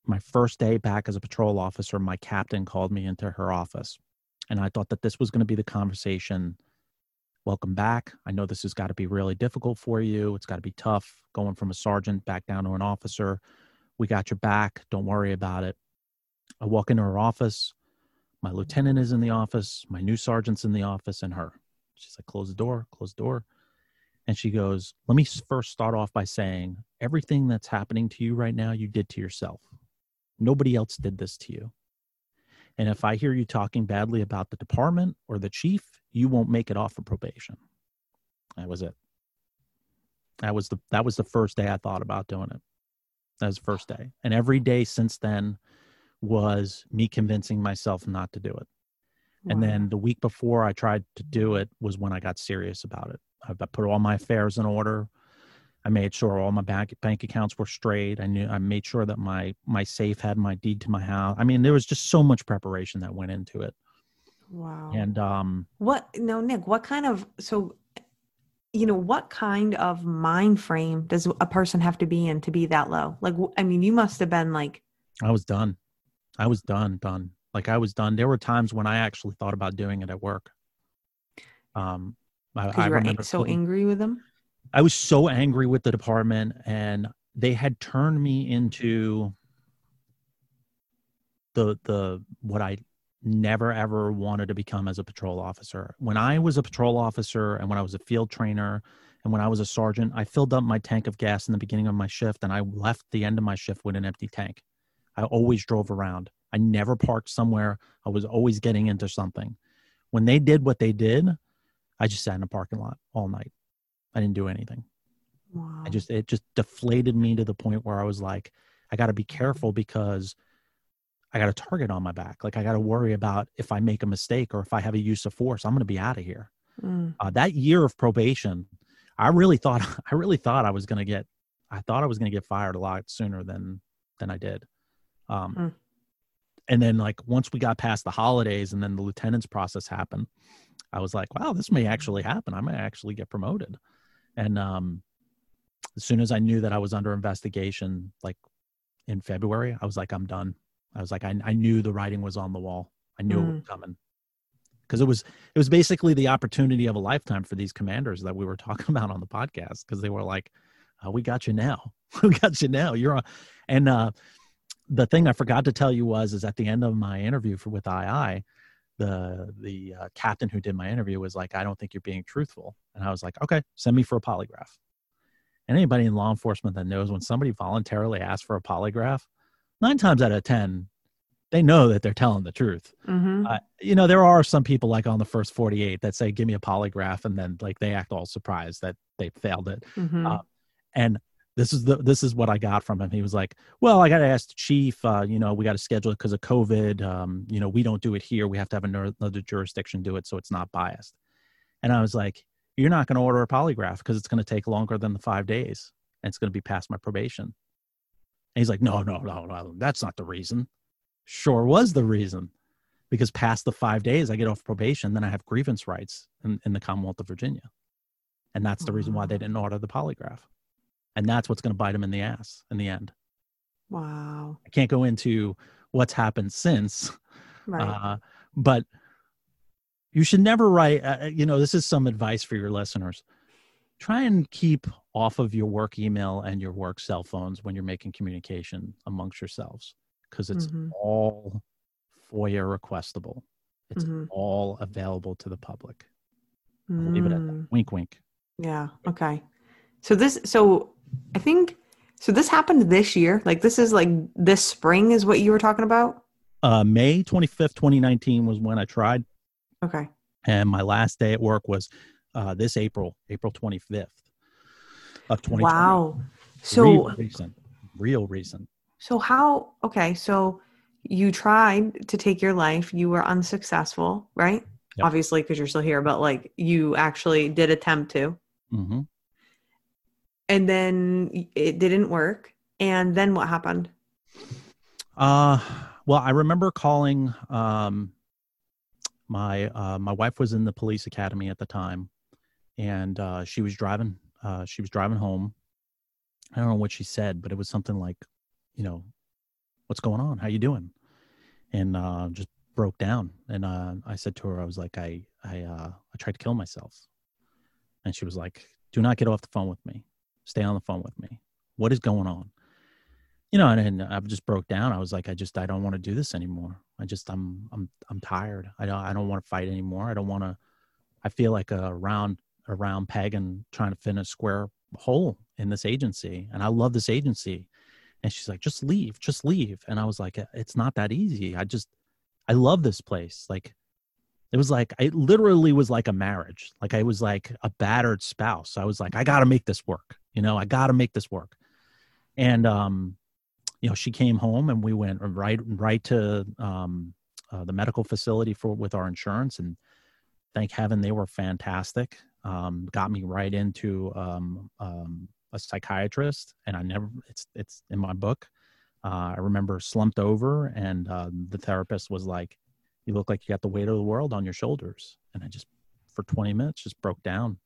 D: My first day back as a patrol officer, my captain called me into her office. And I thought that this was going to be the conversation. Welcome back. I know this has got to be really difficult for you. It's got to be tough going from a sergeant back down to an officer. We got your back. Don't worry about it. I walk into her office. My lieutenant is in the office, my new sergeant's in the office, and her. She's like, close the door, close the door. And she goes, Let me first start off by saying everything that's happening to you right now, you did to yourself. Nobody else did this to you. And if I hear you talking badly about the department or the chief, you won't make it off of probation. That was it. That was the that was the first day I thought about doing it. That was the first day. And every day since then, was me convincing myself not to do it. Wow. And then the week before I tried to do it was when I got serious about it. I put all my affairs in order. I made sure all my bank bank accounts were straight. I knew I made sure that my my safe had my deed to my house. I mean, there was just so much preparation that went into it.
C: Wow.
D: And um
C: what no Nick, what kind of so you know, what kind of mind frame does a person have to be in to be that low? Like I mean, you must have been like
D: I was done. I was done, done. Like I was done. There were times when I actually thought about doing it at work. Um,
C: I, I remember so angry with them.
D: I was so angry with the department, and they had turned me into the the what I never ever wanted to become as a patrol officer. When I was a patrol officer and when I was a field trainer and when I was a sergeant, I filled up my tank of gas in the beginning of my shift and I left the end of my shift with an empty tank. I always drove around. I never parked somewhere. I was always getting into something. When they did what they did, I just sat in a parking lot all night. I didn't do anything.
C: Wow.
D: I just it just deflated me to the point where I was like, I got to be careful because I got a target on my back. Like I got to worry about if I make a mistake or if I have a use of force, I'm going to be out of here.
C: Mm.
D: Uh, that year of probation, I really thought I really thought I was going to get I thought I was going to get fired a lot sooner than than I did. Um,
C: Mm.
D: And then like once we got past the holidays and then the lieutenant's process happened, I was like, wow, this may actually happen. I might actually get promoted. And um, as soon as I knew that I was under investigation, like in February, I was like, I'm done. I was like, I, I knew the writing was on the wall. I knew it was coming because it was it was basically the opportunity of a lifetime for these commanders that we were talking about on the podcast because they were like, uh, "We got you now. we got you now. You're on." And uh, the thing I forgot to tell you was, is at the end of my interview for with II, the the uh, captain who did my interview was like, "I don't think you're being truthful," and I was like, "Okay, send me for a polygraph." And anybody in law enforcement that knows when somebody voluntarily asks for a polygraph, nine times out of ten, they know that they're telling the truth.
C: hmm
D: Uh, you know, there are some people like on the first 48 that say, give me a polygraph. And then like they act all surprised that they failed it.
C: hmm
D: uh, And this is the, this is what I got from him. He was like, well, I got to ask the chief, uh, you know, we got to schedule it because of COVID. Um, you know, we don't do it here. We have to have another jurisdiction do it. So it's not biased. And I was like, you're not going to order a polygraph because it's going to take longer than the five days and it's going to be past my probation. And he's like, no, no, no, no, that's not the reason. Sure was the reason because past the five days I get off probation, then I have grievance rights in, in the Commonwealth of Virginia. And that's the reason why they didn't order the polygraph. And that's what's going to bite them in the ass in the end.
C: Wow.
D: I can't go into what's happened since,
C: Right.
D: uh, but you should never write, uh, you know, this is some advice for your listeners. Try and keep off of your work email and your work cell phones when you're making communication amongst yourselves because it's
C: Mhm.
D: all FOIA requestable. It's
C: Mhm.
D: all available to the public. I'll leave it at that.
C: Mm.
D: Wink, wink.
C: Yeah. Okay. So this, so I think, so this happened this year. Like this is like this spring is what you were talking about.
D: Uh, May 25th, 2019 was when I tried.
C: Okay.
D: And my last day at work was uh, this April, April 25th of twenty.
C: Wow. So,
D: real recent, real recent.
C: so how, okay. So you tried to take your life. You were unsuccessful, right?
D: Yep.
C: Obviously, because you're still here, but like you actually did attempt to,
D: hmm
C: and then it didn't work. And then what happened?
D: Uh, well, I remember calling. Um, my uh, my wife was in the police academy at the time, and uh, she was driving. Uh, she was driving home. I don't know what she said, but it was something like, you know, what's going on? How you doing? And uh, just broke down. And uh, I said to her, I was like, I I uh, I tried to kill myself. And she was like, Do not get off the phone with me. Stay on the phone with me. What is going on? you know, and, and I just broke down. I was like, I just, I don't want to do this anymore. I just, I'm, I'm, I'm tired. I don't, I don't want to fight anymore. I don't want to. I feel like a round, a round peg and trying to fit a square hole in this agency. And I love this agency. And she's like, just leave, just leave. And I was like, it's not that easy. I just, I love this place. Like, it was like, it literally was like a marriage. Like I was like a battered spouse. I was like, I got to make this work. You know, I got to make this work. And, um, you know, she came home and we went right right to um, uh, the medical facility for with our insurance, and thank heaven they were fantastic. Um, got me right into um, um, a psychiatrist, and I never it's it's in my book. Uh, I remember slumped over, and uh, the therapist was like, "You look like you got the weight of the world on your shoulders," and I just for 20 minutes just broke down.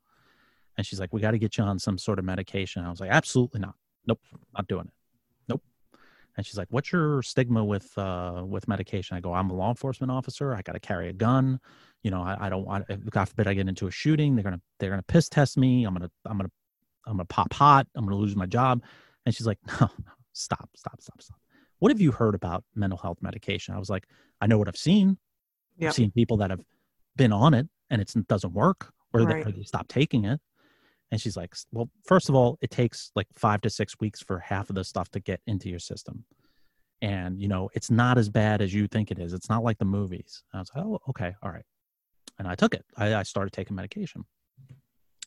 D: And she's like, "We got to get you on some sort of medication." I was like, "Absolutely not. Nope, not doing it." Nope. And she's like, "What's your stigma with uh, with medication?" I go, "I'm a law enforcement officer. I got to carry a gun. You know, I, I don't want. God forbid, I get into a shooting. They're gonna they're gonna piss test me. I'm gonna I'm gonna I'm gonna pop hot. I'm gonna lose my job." And she's like, "No, no, stop, stop, stop, stop. What have you heard about mental health medication?" I was like, "I know what I've seen.
C: Yep.
D: I've seen people that have been on it and it doesn't work or, they,
C: Right.
D: or they stop taking it. And she's like, well, first of all, it takes like five to six weeks for half of the stuff to get into your system. And, you know, it's not as bad as you think it is. It's not like the movies. And I was like, oh, okay. All right. And I took it. I, I started taking medication.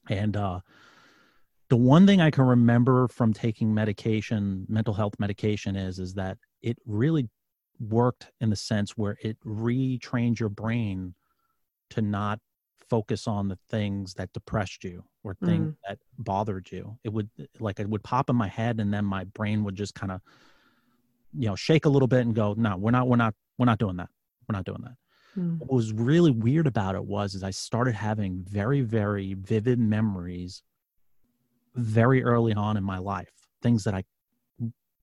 D: And uh, the one thing I can remember from taking medication, mental health medication, is is that it really worked in the sense where it retrained your brain to not focus on the things that depressed you or things that bothered you. It would like it would pop in my head, and then my brain would just kind of, you know, shake a little bit and go, "No, we're not, we're not, we're not doing that. We're not doing that."
C: Mm.
D: what was really weird about it was is I started having very, very vivid memories very early on in my life, things that I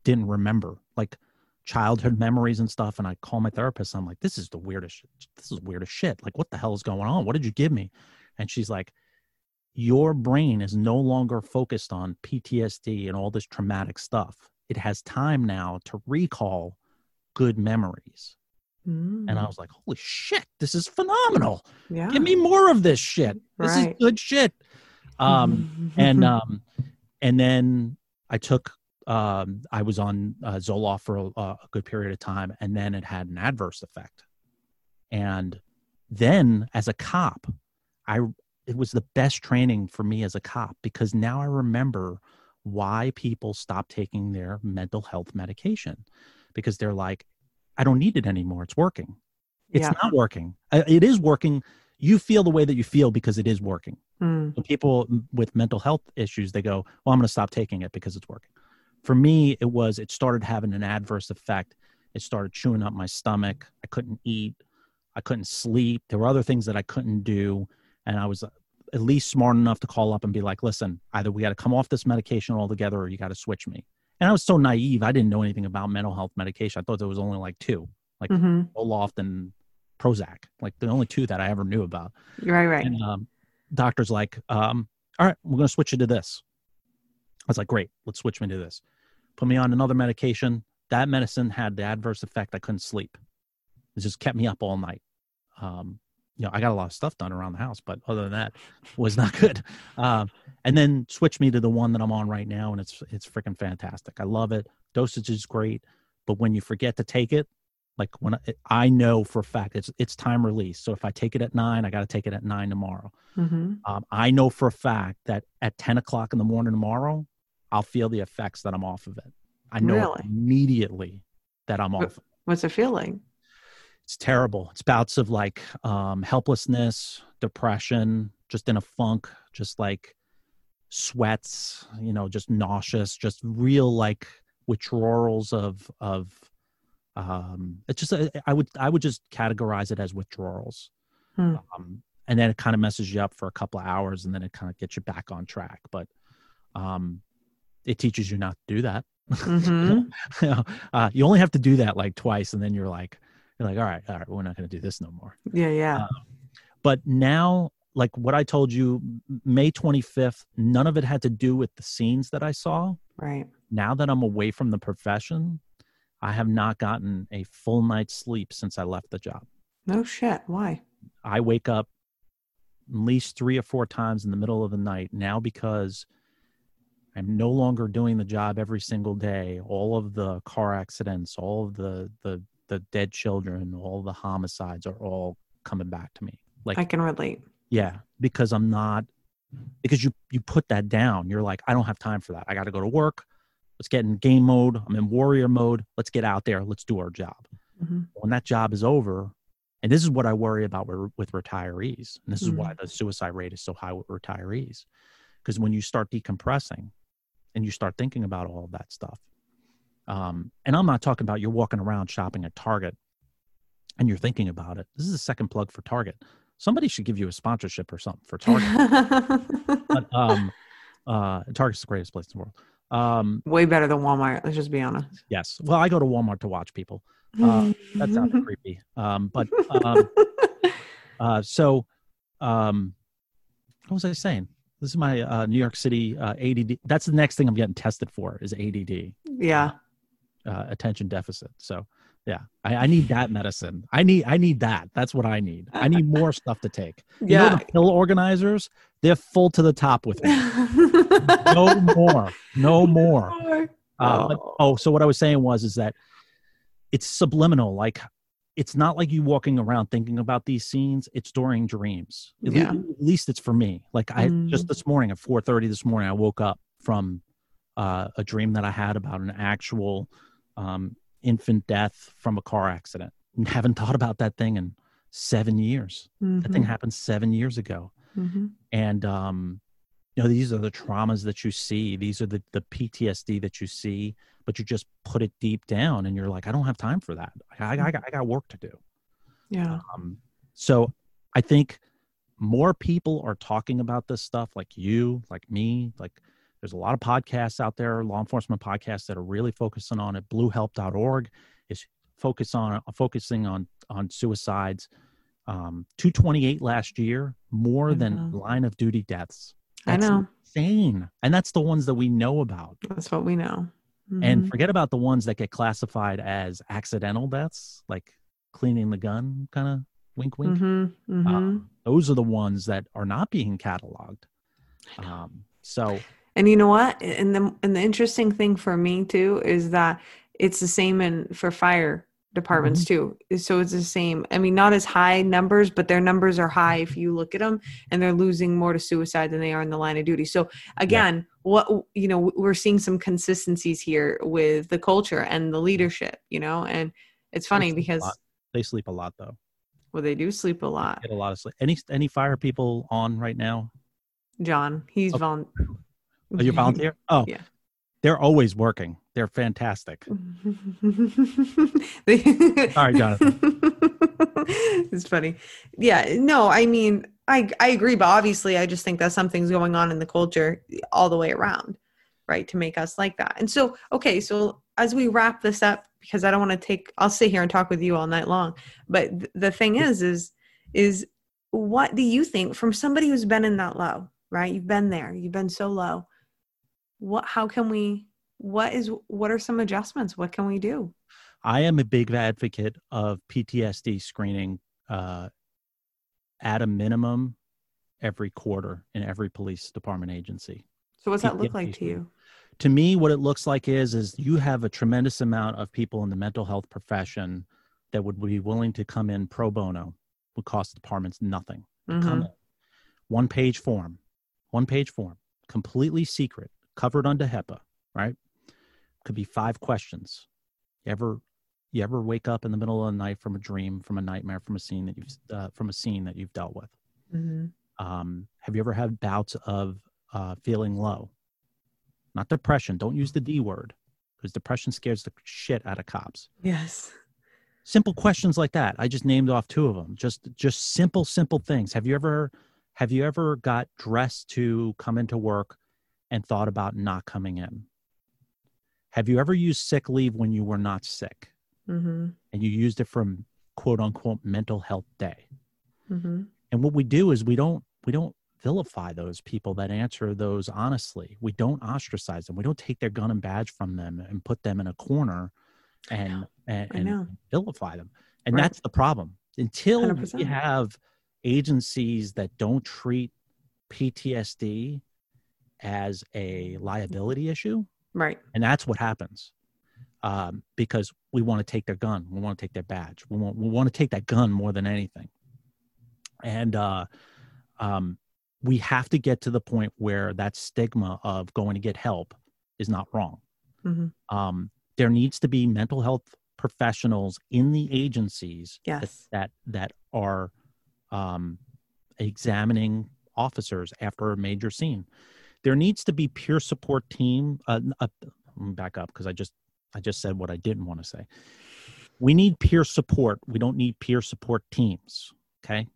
D: didn't remember, like childhood memories and stuff. And I call my therapist. I'm like, this is the weirdest. This is weirdest shit. Like, what the hell is going on? What did you give me? And she's like, your brain is no longer focused on PTSD and all this traumatic stuff. It has time now to recall good memories. And I
C: Mm.
D: was like, holy shit, this is phenomenal.
C: yeah.
D: Give me more of this shit. This
C: Right.
D: is good shit. Um, and um, and then I took um, I was on uh, Zoloft for a, a good period of time, and then it had an adverse effect. And then, as a cop, I it was the best training for me as a cop because now I remember why people stop taking their mental health medication because they're like, I don't need it anymore. It's working. It's
C: Yeah.
D: not working. It is working. You feel the way that you feel because it is working.
C: Mm.
D: People with mental health issues, they go, Well, I'm going to stop taking it because it's working. For me, it was, it started having an adverse effect. It started chewing up my stomach. I couldn't eat. I couldn't sleep. There were other things that I couldn't do. And I was uh, at least smart enough to call up and be like, Listen, either we got to come off this medication altogether or you got to switch me. And I was so naive. I didn't know anything about mental health medication. I thought there was only like two, like
C: Mhm.
D: Zoloft and Prozac, like the only two that I ever knew about.
C: Right, right.
D: And um, doctor's like, um, all right, we're going to switch you to this. I was like, great, let's switch me to this. Put me on another medication. That medicine had the adverse effect. I couldn't sleep. It just kept me up all night. Um, you know, I got a lot of stuff done around the house, but other than that, was not good. Um, and then switch me to the one that I'm on right now, and it's it's freaking fantastic. I love it. Dosage is great, but when you forget to take it, like when I, I know for a fact it's it's time release. So if I take it at nine, I got to take it at nine tomorrow.
C: hmm
D: Um, I know for a fact that at 10 o'clock in the morning tomorrow, I'll feel the effects that I'm off of it. I know
C: Really?
D: immediately that I'm off.
C: What's it feeling?
D: It's terrible. It's bouts of like um, helplessness, depression, just in a funk, just like sweats, you know, just nauseous, just real like withdrawals of of um it's just I I would I would just categorize it as withdrawals.
C: Hmm.
D: Um, and then it kind of messes you up for a couple of hours and then it kind of gets you back on track. But um it teaches you not to do that.
C: hmm
D: you, know, uh, you only have to do that like twice and then you're like you're like all right all right we're not going to do this no more
C: Yeah, yeah.
D: Uh, but now like what i told you may 25th none of it had to do with the scenes that i saw
C: right.
D: now that i'm away from the profession i have not gotten a full night's sleep since i left the job
C: No shit. Why?
D: i wake up at least three or four times in the middle of the night now because i'm no longer doing the job every single day all of the car accidents all of the the the dead children all the homicides are all coming back to me like
C: I can relate.
D: yeah because i'm not because you you put that down you're like i don't have time for that i got to go to work let's get in game mode. I'm in warrior mode. Let's get out there. Let's do our job.
C: Hmm
D: when that job is over and this is what i worry about with, with retirees and this is why the suicide rate is so high with retirees because when you start decompressing and you start thinking about all of that stuff um, and i'm not talking about you're walking around shopping at target and you're thinking about it. This is a second plug for target. Somebody should give you a sponsorship or something for target. But um, uh, target's the greatest place in the world um,
C: Way better than Walmart. Let's just be honest.
D: yes well i go to walmart to watch people uh, that sounded creepy. Um, but um, uh, so, um, what was I saying? This is my uh, New York City uh, ADD. That's the next thing I'm getting tested for is ADD,
C: yeah.
D: uh, attention deficit. So Yeah, I, I need that medicine. I need I need that. That's what I need. I need more stuff to take. You know
C: Yeah.
D: the pill organizers, they're full to the top with me. No more. No more. Uh, but-
C: Oh.
D: oh, so what I was saying was is that it's subliminal. Like it's not like you walking around thinking about these scenes. It's during dreams. At,
C: Yeah.
D: at least it's for me. Like I
C: Mm.
D: just this morning at four thirty this morning, I woke up from uh, a dream that I had about an actual um, infant death from a car accident. And haven't thought about that thing in seven years. That thing
C: Mhm.
D: happened seven years ago
C: Mhm.
D: and um you know these are the traumas that you see these are the the ptsd that you see but you just put it deep down and you're like i don't have time for that i, I, got, I got work to do
C: Yeah.
D: um so i think more people are talking about this stuff like you like me like there's a lot of podcasts out there law enforcement podcasts that are really focusing on it bluehelp.org is focus on focusing on on suicides um 228 last year more than line of duty deaths
C: I
D: That's
C: know.
D: insane and that's the ones that we know about
C: That's what we know.
D: and
C: Mhm.
D: forget about the ones that get classified as accidental deaths like cleaning the gun kind of wink wink
C: Mhm. Mhm.
D: um, those are the ones that are not being cataloged um, so
C: And you know what? And the and the interesting thing for me too is that it's the same in for fire departments mm-hmm. too. So it's the same. I mean, not as high numbers, but their numbers are high if you look at them, and they're losing more to suicide than they are in the line of duty. So again, what you know, we're seeing some consistencies here with the culture and the mm-hmm. leadership. You know, and it's funny
D: a
C: because
D: they sleep a lot though
C: well, they do sleep a lot.
D: get a lot of sleep any any fire people on right now
C: John, he's
D: Okay. Are you volunteer oh
C: Yeah.
D: they're always working they're fantastic
C: they,
D: Sorry, Jonathan.
C: it's funny. Yeah, no, I mean, I I agree, but obviously, I just think that something's going on in the culture all the way around, right, to make us like that. And so, okay, so as we wrap this up, because I don't want to take, I'll sit here and talk with you all night long. But th- the thing is, is is what do you think from somebody who's been in that low, right? You've been there, you've been so low. What? How can we? What is? What are some adjustments? What can we do?
D: I am a big advocate of PTSD screening uh, at a minimum every quarter in every police department agency.
C: So what's that look
D: PTSD
C: like to you?
D: To me, what it looks like is is you have a tremendous amount of people in the mental health profession that would be willing to come in pro bono, would cost departments nothing. to come in. One page form, one page form, completely secret, covered under HIPAA, right? Could be five questions. You ever you ever wake up in the middle of the night from a dream, from a nightmare, from a scene that you've uh, from a scene that you've dealt with?
C: Mhm.
D: Um, have you ever had bouts of uh, feeling low? Not depression. Don't use the D word because depression scares the shit out of cops
C: Yes.
D: simple questions like that i just named off two of them just just simple simple things have you ever have you ever got dressed to come into work and thought about not coming in. Have you ever used sick leave when you were not sick?
C: Mm-hmm.
D: and you used it from quote unquote mental health day.
C: Mm-hmm.
D: and what we do is we don't we don't vilify those people that answer those honestly. We don't ostracize them. We don't take their gun and badge from them and put them in a corner and and, and vilify them. And
C: Right.
D: that's the problem. Until we
C: 100%.
D: have agencies that don't treat ptsd as a liability issue.
C: Right.
D: and that's what happens um, because we want to take their gun we want to take their badge we want, we want to take that gun more than anything. And uh, um, we have to get to the point where that stigma of going to get help is not wrong.
C: Mhm.
D: um, there needs to be mental health professionals in the agencies that that, that are um, examining officers after a major scene there needs to be peer support team uh, uh, back up because i just i just said what i didn't want to say. We need peer support. We don't need peer support teams okay?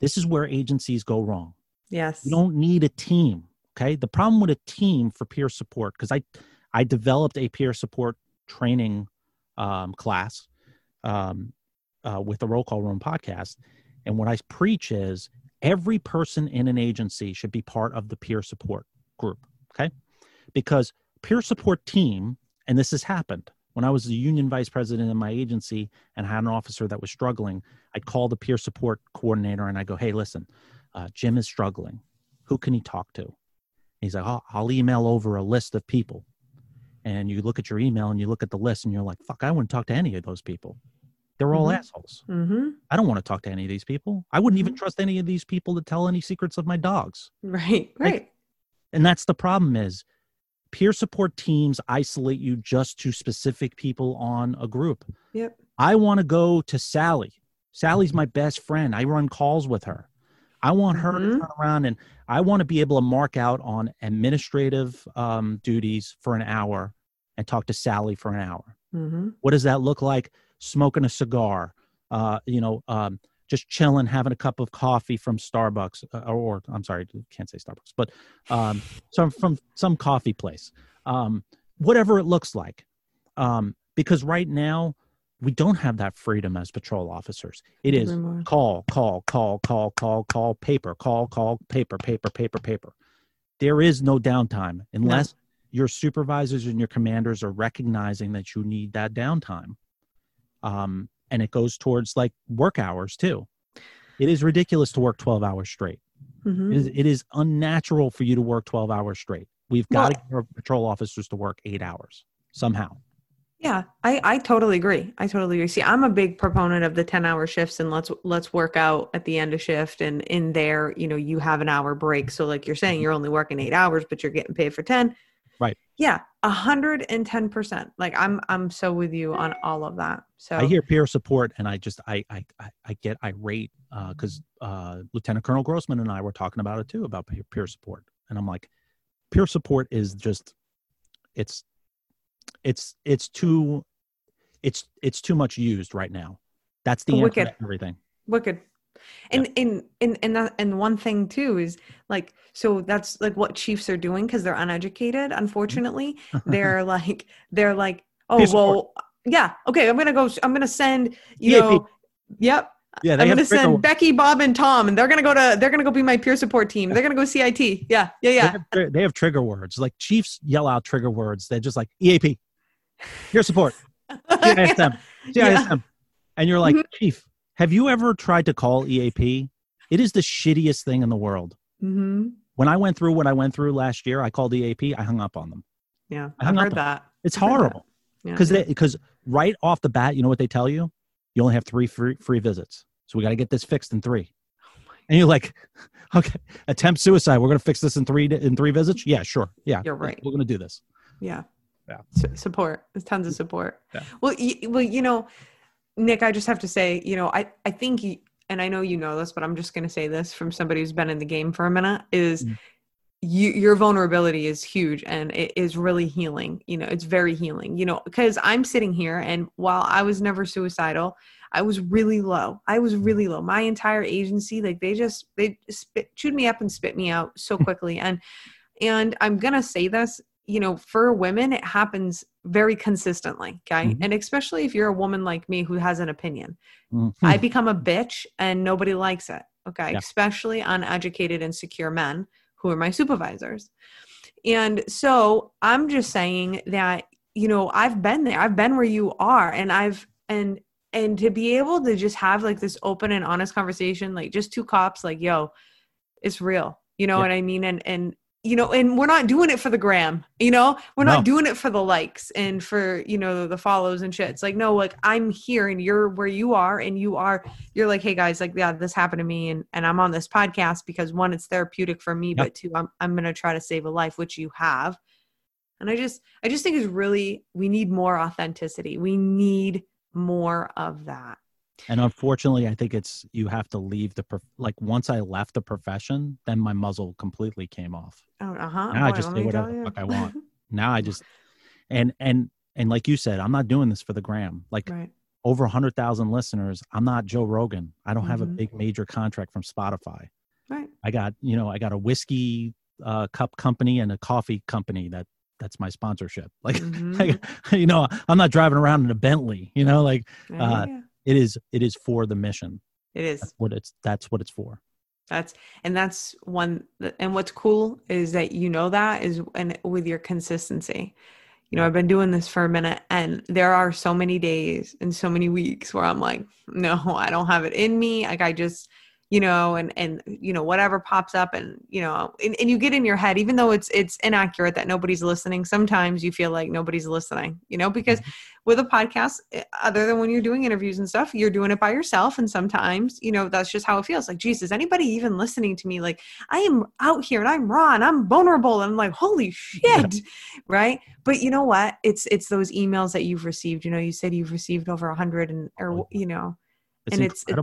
D: This is where agencies go wrong.
C: Yes.
D: you don't need a team okay? The problem with a team for peer support because i i developed a peer support training um, class um, uh, with the roll call room podcast and what i preach is every person in an agency should be part of the peer support group okay because peer support team and this has happened When I was the union vice president in my agency and had an officer that was struggling, I'd call the peer support coordinator and I go, "Hey, listen, uh, Jim is struggling. Who can he talk to?" He's like, oh, "I'll email over a list of people." And you look at your email and you look at the list and you're like, "Fuck, I wouldn't talk to any of those people. They're all
C: Mhm.
D: assholes.
C: Mm-hmm.
D: I don't want to talk to any of these people. I wouldn't even trust any of these people to tell any secrets of my dogs."
C: Right.
D: Like,
C: Right.
D: And that's the problem is peer support teams isolate you just to specific people on a group.
C: Yep.
D: i want to go to sally. Sally's my best friend. I run calls with her. I want her to
C: Mhm.
D: turn around and i want to be able to mark out on administrative um, duties for an hour and talk to sally for an hour.
C: Mm-hmm.
D: what does that look like? Smoking a cigar uh, you know um, just chilling having a cup of coffee from starbucks uh, or, or i'm sorry can't say starbucks but um, some from some coffee place. Um, whatever it looks like. Um, because right now we don't have that freedom as patrol officers. It is call call call call call call paper call call paper paper paper paper. There is no downtime unless your supervisors and your commanders are recognizing that you need that downtime. Um, and it goes towards like work hours too it is ridiculous to work 12 hours straight
C: Mm-hmm.
D: it is, it is unnatural for you to work 12 hours straight we've got to
C: Well-
D: get our patrol officers to work eight hours somehow
C: Yeah, I, I totally agree. I totally agree. See, I'm a big proponent of the 10 hour shifts and let's let's work out at the end of shift and in there, you know, you have an hour break. So like you're saying, you're only working eight hours, but you're getting paid for 10. Yeah, a hundred and ten percent. Like I'm I'm so with you on all of that. So
D: I hear peer support, and I just I I I, I get irate because uh, Lieutenant Colonel Grossman and I were talking about it too about peer, peer support, and I'm like, peer support is just it's it's it's too it's it's too much used right now. That's the
C: Wicked.
D: everything.
C: wicked and and and and that, and one thing too is like so that's like what chiefs are doing because they're uneducated unfortunately they're like they're like oh
D: support.
C: well yeah okay i'm gonna go i'm gonna send you
D: EAP.
C: know yep
D: Yeah, they
C: i'm gonna send becky bob and tom and they're gonna go to they're gonna go be my peer support team they're gonna go cit yeah yeah
D: they,
C: yeah
D: have, tri- they have trigger words. Like Chiefs yell out trigger words. They're just like EAP, peer support, CISM,
C: Yeah.
D: CISM. And you're like,
C: Mhm.
D: Chief, have you ever tried to call EAP? It is the shittiest thing in the world.
C: hmm
D: When I went through what I went through last year, I called EAP. I hung up on them.
C: yeah
D: I
C: i've
D: hung up
C: heard that
D: It's
C: I've
D: horrible
C: yeah.
D: because because right off the bat, you know what they tell you? You only have three free, free visits, so we got to get this fixed in three. And you're like, okay, attempt suicide. We're gonna fix this in three in three visits. Yeah, sure. Yeah,
C: You're right.
D: We're gonna do this.
C: Yeah.
D: Yeah.
C: Su- support. There's tons of support.
D: Yeah.
C: Well, y- well, you know, Nick, I just have to say, you know, I, I think, y- and I know you know this, but I'm just going to say this from somebody who's been in the game for a minute is
D: Mm.
C: you, your vulnerability is huge and it is really healing. You know, it's very healing, you know, because I'm sitting here and while I was never suicidal, I was really low. I was really low. My entire agency, like they just, they spit, chewed me up and spit me out so quickly. and, and I'm going to say this, you know, for women, it happens very consistently. Okay.
D: Mhm.
C: And especially if you're a woman like me who has an opinion,
D: Mhm.
C: I become a bitch and nobody likes it. Okay.
D: Yeah.
C: Especially uneducated, and insecure men who are my supervisors. And so I'm just saying that, you know, I've been there. I've been where you are. And I've, and, and to be able to just have like this open and honest conversation, like just two cops, like, yo, it's real. You know
D: Yeah.
C: what I mean? And, and, you know, and we're not doing it for the gram, you know, we're not doing it for the likes and for, you know, the follows and shit. It's like, no, like I'm here and you're where you are and you are, you're like, hey guys, like, yeah, this happened to me and, and I'm on this podcast because one, it's therapeutic for me,
D: Yep.
C: but two, I'm, I'm going to try to save a life, which you have. And I just, I just think it's really, we need more authenticity. We need more of that.
D: And unfortunately, I think it's you have to leave the prof- like once I left the profession, then my muzzle completely came off.
C: Oh, uh-huh.
D: Now I just do whatever the fuck I want. Now I just and and and like you said, I'm not doing this for the gram. Like
C: right.
D: over hundred thousand listeners. I'm not Joe Rogan. I don't have a
C: Mhm.
D: big major contract from Spotify.
C: Right.
D: I got you know I got a whiskey uh, cup company and a coffee company that that's my sponsorship. Like
C: Mhm.
D: you know I'm not driving around in a Bentley. You know like uh,
C: yeah.
D: It is it is for the mission.
C: It is.
D: That's what it's that's what it's for.
C: That's and that's one. And what's cool is that you know that is and with your consistency, you know, I've been doing this for a minute and there are so many days and so many weeks where I'm like, no, I don't have it in me. Like I just, you know, and and you know, whatever pops up and you know, and, and you get in your head, even though it's it's inaccurate that nobody's listening, sometimes you feel like nobody's listening, you know, because
D: Mm-hmm.
C: with a podcast, eh, other than when you're doing interviews and stuff, you're doing it by yourself. And sometimes, you know, that's just how it feels. Like, geez, is anybody even listening to me? Like, I am out here and I'm raw and I'm vulnerable. And I'm like, holy shit. Right. But you know what? It's it's those emails that you've received. You know, you said you've received over a hundred and or you know,
D: It's
C: And it's- it-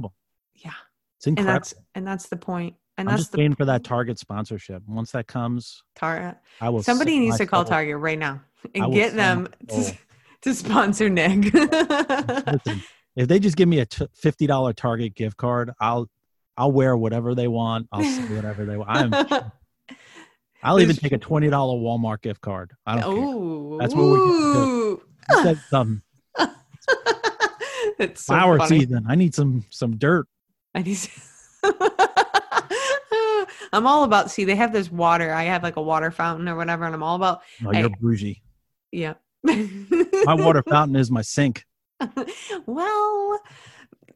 D: incredible.
C: and that's and that's the point. And
D: I'm
C: that's
D: just
C: the
D: waiting for that Target sponsorship. Once that comes,
C: Target.
D: I will.
C: Somebody needs to call
D: soul.
C: Target right now and get them to, to sponsor Nick.
D: Listen, if they just give me a t- fifty dollar Target gift card, I'll I'll wear whatever they want. I'll say whatever they want. I'm, I'll even take a twenty dollar Walmart gift card. I don't care. That's what we
C: Ooh.
D: You said some
C: It's so
D: flower
C: funny.
D: season. I need some some dirt.
C: I need to- I'm all about see they have this water. I have like a water fountain or whatever, and I'm all about
D: Oh, you're
C: Hey.
D: bougie.
C: yeah.
D: My water fountain is my sink.
C: well,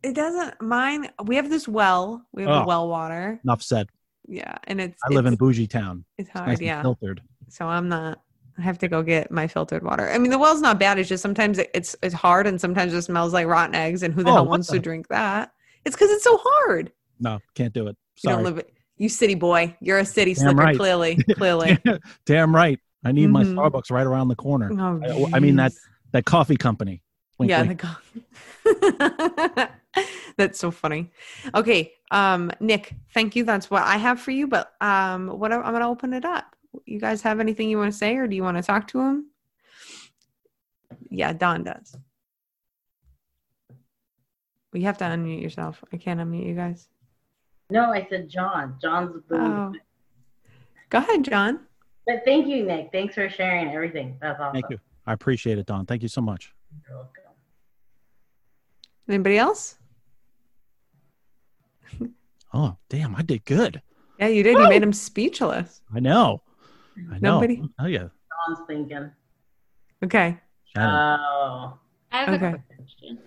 C: it doesn't mine. We have this well. We have the
D: Oh.
C: well water.
D: Enough said.
C: Yeah, and it's
D: I live in
C: it's,
D: bougie town.
C: it's
D: It's
C: hard.
D: nice and
C: yeah,
D: filtered.
C: so I'm not. I have to go get my filtered water. I mean, the well's not bad. It's just sometimes it's it's hard, and sometimes it smells like rotten eggs. And who the
D: Oh,
C: hell wants to drink that? It's because it's so hard.
D: No, can't do it.
C: You
D: Sorry.
C: don't live it. You city boy. You're a city
D: Damn
C: slicker.
D: right.
C: Clearly, clearly.
D: Damn right. I need my
C: Mhm.
D: Starbucks right around the corner.
C: Oh,
D: I- I mean that- That coffee company. Wink,
C: yeah,
D: wink.
C: the co- that's so funny. Okay, um, Nick, thank you. That's what I have for you. But um, what I'm gonna open it up. You guys have anything you want to say, or do you want to talk to him? Yeah, Don does. You have to unmute yourself. I can't unmute you guys.
E: No, I said John. John's the.
C: Oh. Go ahead, John.
E: But thank you, Nick. Thanks for sharing everything. That's awesome.
D: Thank you. I appreciate it, Don. Thank you so much.
E: You're welcome.
C: Anybody else?
D: Oh, damn, I did good.
C: Yeah, you did. You made him speechless.
D: I know. I know.
C: Nobody-
D: Oh yeah.
E: John's thinking.
C: Okay.
E: Oh.
F: I have
C: Okay.
F: a question.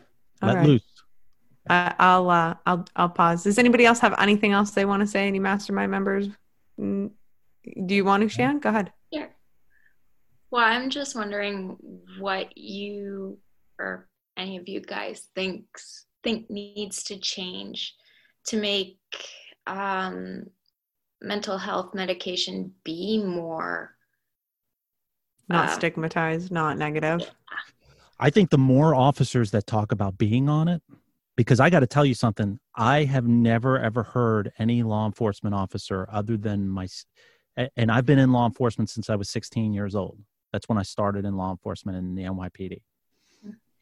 D: Let
C: right.
D: loose.
C: I I'll uh, I'll I'll pause. Does anybody else have anything else they want to say? Any mastermind members? Do you want to, Shan? Go ahead.
F: Here. Well, I'm just wondering what you or any of you guys thinks think needs to change to make um, mental health medication be more
C: Not
F: Uh,
C: stigmatized, not negative.
D: I think the more officers that talk about being on it, because I got to tell you something, I have never ever heard any law enforcement officer other than my, and I've been in law enforcement since I was 16 years old. That's when I started in law enforcement in the NYPD,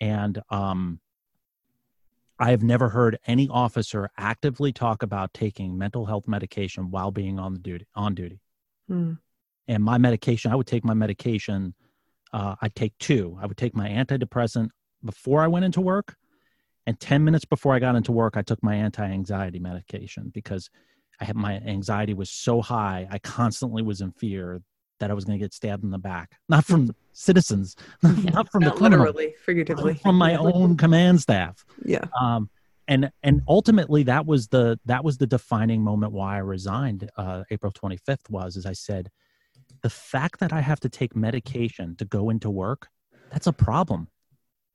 D: and um, I have never heard any officer actively talk about taking mental health medication while being on the duty on duty.
C: Hmm.
D: and my medication i would take my medication uh, i'd take two i would take my antidepressant before i went into work and 10 minutes before i got into work i took my anti-anxiety medication because i had my anxiety was so high i constantly was in fear that i was going to get stabbed in the back not from citizens not from the criminal
C: literally, figuratively.
D: from my own command staff
C: Yeah.
D: um, and and ultimately that was the that was the defining moment why I resigned. Uh, April 25th was as I said, the fact that I have to take medication to go into work, that's a problem.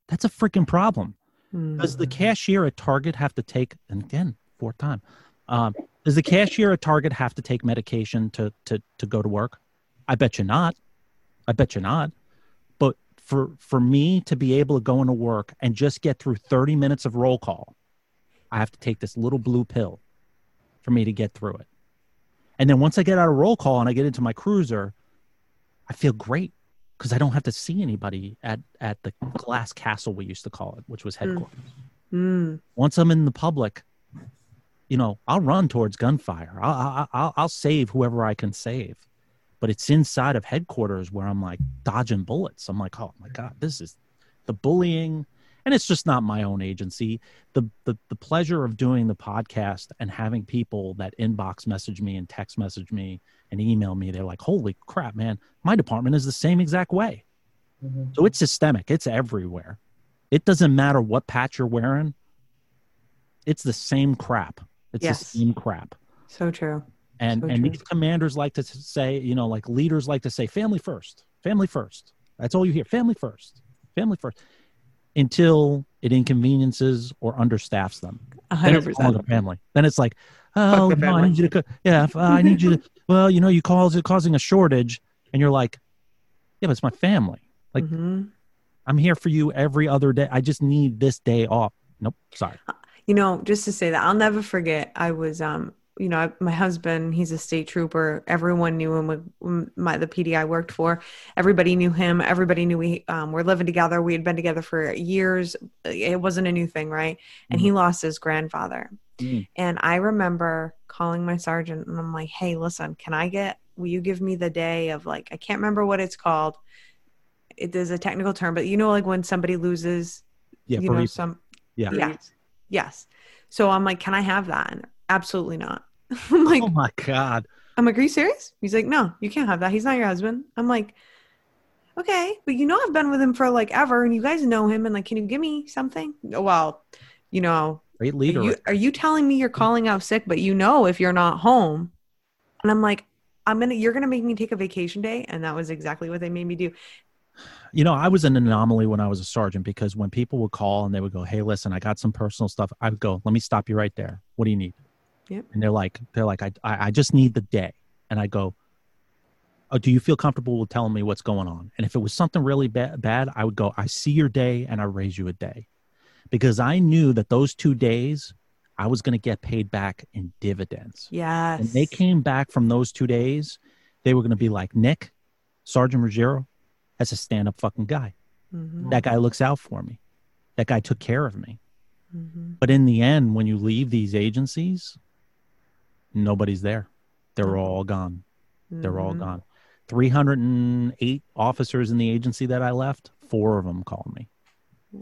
D: That's a freaking problem.
C: Hmm.
D: Does the cashier at Target have to take? And again, fourth time. Um, does the cashier at Target have to take medication to to to go to work? I bet you not. I bet you not. But for for me to be able to go into work and just get through 30 minutes of roll call, I have to take this little blue pill for me to get through it. And then once I get out of roll call and I get into my cruiser, I feel great because I don't have to see anybody at at the glass castle we used to call it, which was headquarters.
C: Hmm.
D: Once I'm in the public, you know, I'll run towards gunfire. I'll, I'll, I'll, I'll save whoever I can save. But it's inside of headquarters where I'm like dodging bullets. I'm like, oh my God, this is the bullying. And it's just not my own agency. The, the, the pleasure of doing the podcast and having people that inbox message me and text message me and email me, they're like, holy crap, man, my department is the same exact way.
E: Mhm.
D: So it's systemic. It's everywhere. It doesn't matter what patch you're wearing. It's the same crap. It's
C: Yes.
D: the same crap.
C: So true.
D: And
C: So
D: and
C: true.
D: these commanders like to say, you know, like leaders like to say, family first, family first. That's all you hear, family first, family first, until it inconveniences or understaffs them.
C: A
D: Then
C: hundred
D: it's no longer
C: percent.
D: family. Then it's like, oh, no, I need you to, yeah, uh, I need you to. Well, you know, you cause it causing a shortage, and you're like, yeah, but it's my family. Like,
C: Mhm.
D: I'm here for you every other day. I just need this day off. Nope, sorry.
C: You know, just to say that, I'll never forget. I was, um, you know, I, my husband, he's a state trooper. Everyone knew him. with- My the PD I worked for, everybody knew him. Everybody knew we um, were living together. We had been together for years. It wasn't a new thing, right? And he lost his grandfather.
D: Mm.
C: And I remember calling my sergeant, and I'm like, "Hey, listen, can I get? Will you give me the day of like? I can't remember what it's called. It is a technical term, but you know, like when somebody loses,
D: Yeah,
C: you know, some
D: yeah.
C: Yes. Yes. So I'm like, can I have that? And absolutely not. I'm like,
D: Oh my god.
C: I'm like, are you serious? He's like, no, you can't have that. He's not your husband. I'm like, okay, but you know, I've been with him for like ever, and you guys know him, and like, can you give me something? Oh, well, you know,
D: Great
C: are
D: leader.
C: you, are you telling me you're calling out sick, but you know if you're not home? And I'm like, I'm gonna, you're gonna make me take a vacation day, and that was exactly what they made me do.
D: you know, I was an anomaly when I was a sergeant because when people would call and they would go, "Hey, listen, I got some personal stuff," I would go, "Let me stop you right there. What do you need?"
C: Yep.
D: And they're like, "They're like, I, I, I just need the day." And I go, "Oh, do you feel comfortable with telling me what's going on?" And if it was something really ba- bad, I would go, "I see your day and I raise you a day," because I knew that those two days I was going to get paid back in dividends.
C: Yes.
D: And they came back from those two days, they were going to be like, Nick, Sergeant Ruggiero, that's a stand up fucking guy.
C: Mhm,
D: That guy looks out for me. That guy took care of me.
C: mhm.
D: But in the end, when you leave these agencies, nobody's there. They're all gone. They're all
C: Mhm.
D: gone. 308 officers in the agency that I left, four of them called me.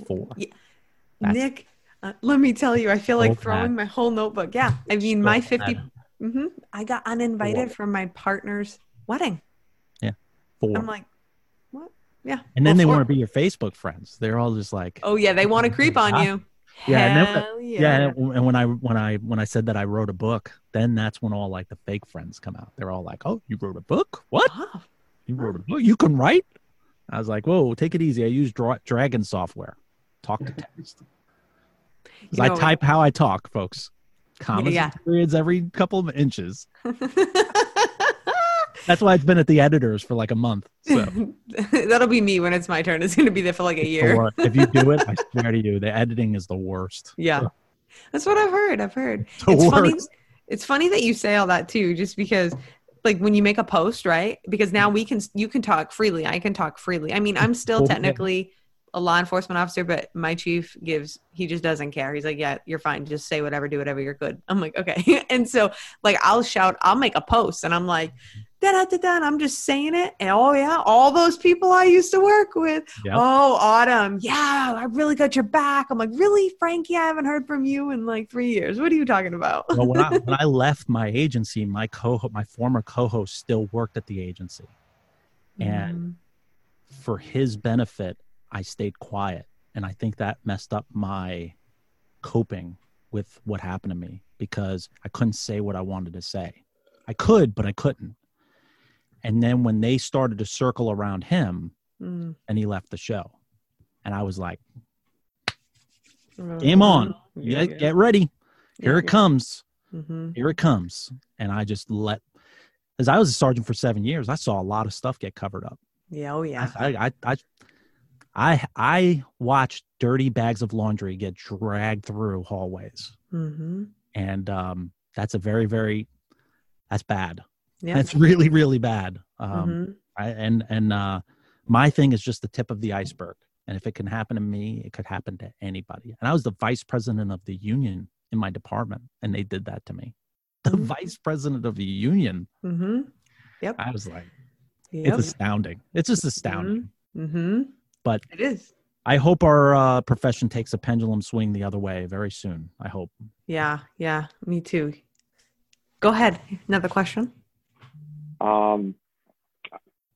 D: Four.
C: Yeah. Nick, uh, let me tell you, I feel like throwing my whole notebook. Yeah, I mean, my
D: bad.
C: 50. hmm I got uninvited from my partner's wedding. Yeah.
D: Four.
C: I'm like, what? Yeah.
D: and then
C: Well,
D: they
C: four-
D: want to be your Facebook friends. They're all just like,
C: Oh yeah, they want to creep on you.
D: Yeah, and then-
C: yeah.
D: yeah. and when i when i when i said that i wrote a book then that's when all like the fake friends come out. They're all like oh you wrote a book? What?
C: Oh,
D: you wrote a book? You can write? I was like whoa take it easy. I use dra- dragon software. Talk to text.
C: You
D: i type how i talk folks. Commas
C: Yeah.
D: and periods every couple of inches that's why it's been at the editors for like a month so
C: That'll be me when it's my turn. It's going to be there for like a year.
D: if you do it i swear to you the editing is the worst
C: Yeah. That's what I've heard. I've heard.
D: The
C: it's funny. It's funny that you say all that too, just because like when you make a post, right? Because now we can you can talk freely. I can talk freely. I mean, I'm still technically a law enforcement officer, but my chief gives he just doesn't care. He's like, Yeah, you're fine. Just say whatever, do whatever, you're good. I'm like, okay. and so like I'll shout, I'll make a post and I'm like, da da da da, I'm just saying it. And oh yeah, all those people I used to work with.
D: Yep.
C: Oh, Autumn. Yeah, I really got your back. I'm like, really, Frankie? I haven't heard from you in like three years. What are you talking about?
D: well, when I when I left my agency, my co my former co-host still worked at the agency. And mm. for his benefit, I stayed quiet. And I think that messed up my coping with what happened to me because I couldn't say what I wanted to say. I could, but I couldn't. And then when they started to circle around him,
C: Mm.
D: and he left the show. And I was like, game on.
C: Yeah,
D: Get, get ready. Here it comes.
C: hmm
D: here it comes and i just let as i was a sergeant for seven years i saw a lot of stuff get covered up
C: Yeah. Oh yeah.
D: I, I i i i watched dirty bags of laundry get dragged through hallways
C: Mm-hmm.
D: and um that's a very very that's bad
C: Yeah.
D: that's really really bad um
C: Mhm.
D: I, and and uh my thing is just the tip of the iceberg and if it can happen to me it could happen to anybody and i was the vice president of the union in my department and they did that to me the
C: Mhm.
D: vice president of the union
C: Mm-hmm. Yep.
D: i was like
C: Yep.
D: it's astounding it's just astounding
C: Mm-hmm.
D: But-
C: it is.
D: i hope our uh, profession takes a pendulum swing the other way very soon i hope
C: Yeah. Yeah. Me too. Go ahead. Another question.
G: Um,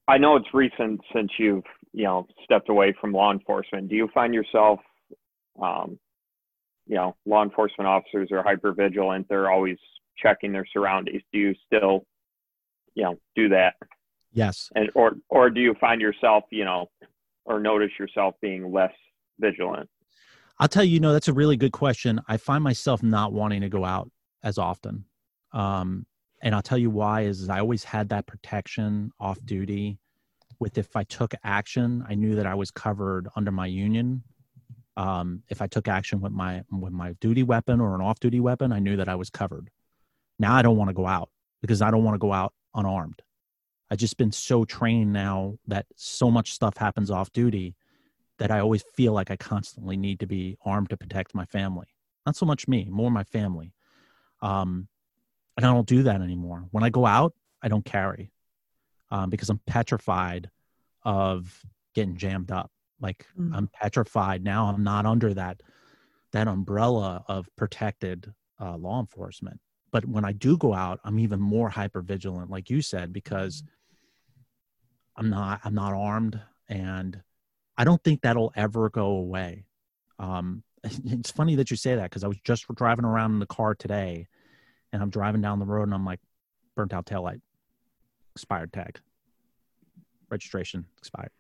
G: I know it's recent since you've you know stepped away from law enforcement. Do you find yourself, um, you know, law enforcement officers are hyper vigilant. They're always checking their surroundings. Do you still, you know, do that?
D: Yes.
G: And or or do you find yourself, you know, or notice yourself being less vigilant?
D: I'll tell you, you know, that's a really good question. I find myself not wanting to go out as often. Um, and I'll tell you why is I always had that protection off duty with if I took action, I knew that I was covered under my union. Um, if I took action with my with my duty weapon or an off duty weapon, I knew that I was covered. Now I don't want to go out because I don't want to go out unarmed. I've just been so trained now that so much stuff happens off duty that I always feel like I constantly need to be armed to protect my family. Not so much me, more my family. Um, and I don't do that anymore. When I go out, I don't carry um, because I'm petrified of getting jammed up. Like
C: Mm.
D: I'm petrified now. I'm not under that that umbrella of protected uh, law enforcement. But when I do go out, I'm even more hyper vigilant, like you said, because I'm not I'm not armed, and I don't think that'll ever go away. Um, it's funny that you say that because I was just driving around in the car today, and I'm driving down the road, and I'm like, burnt out taillight, expired tag, registration expired.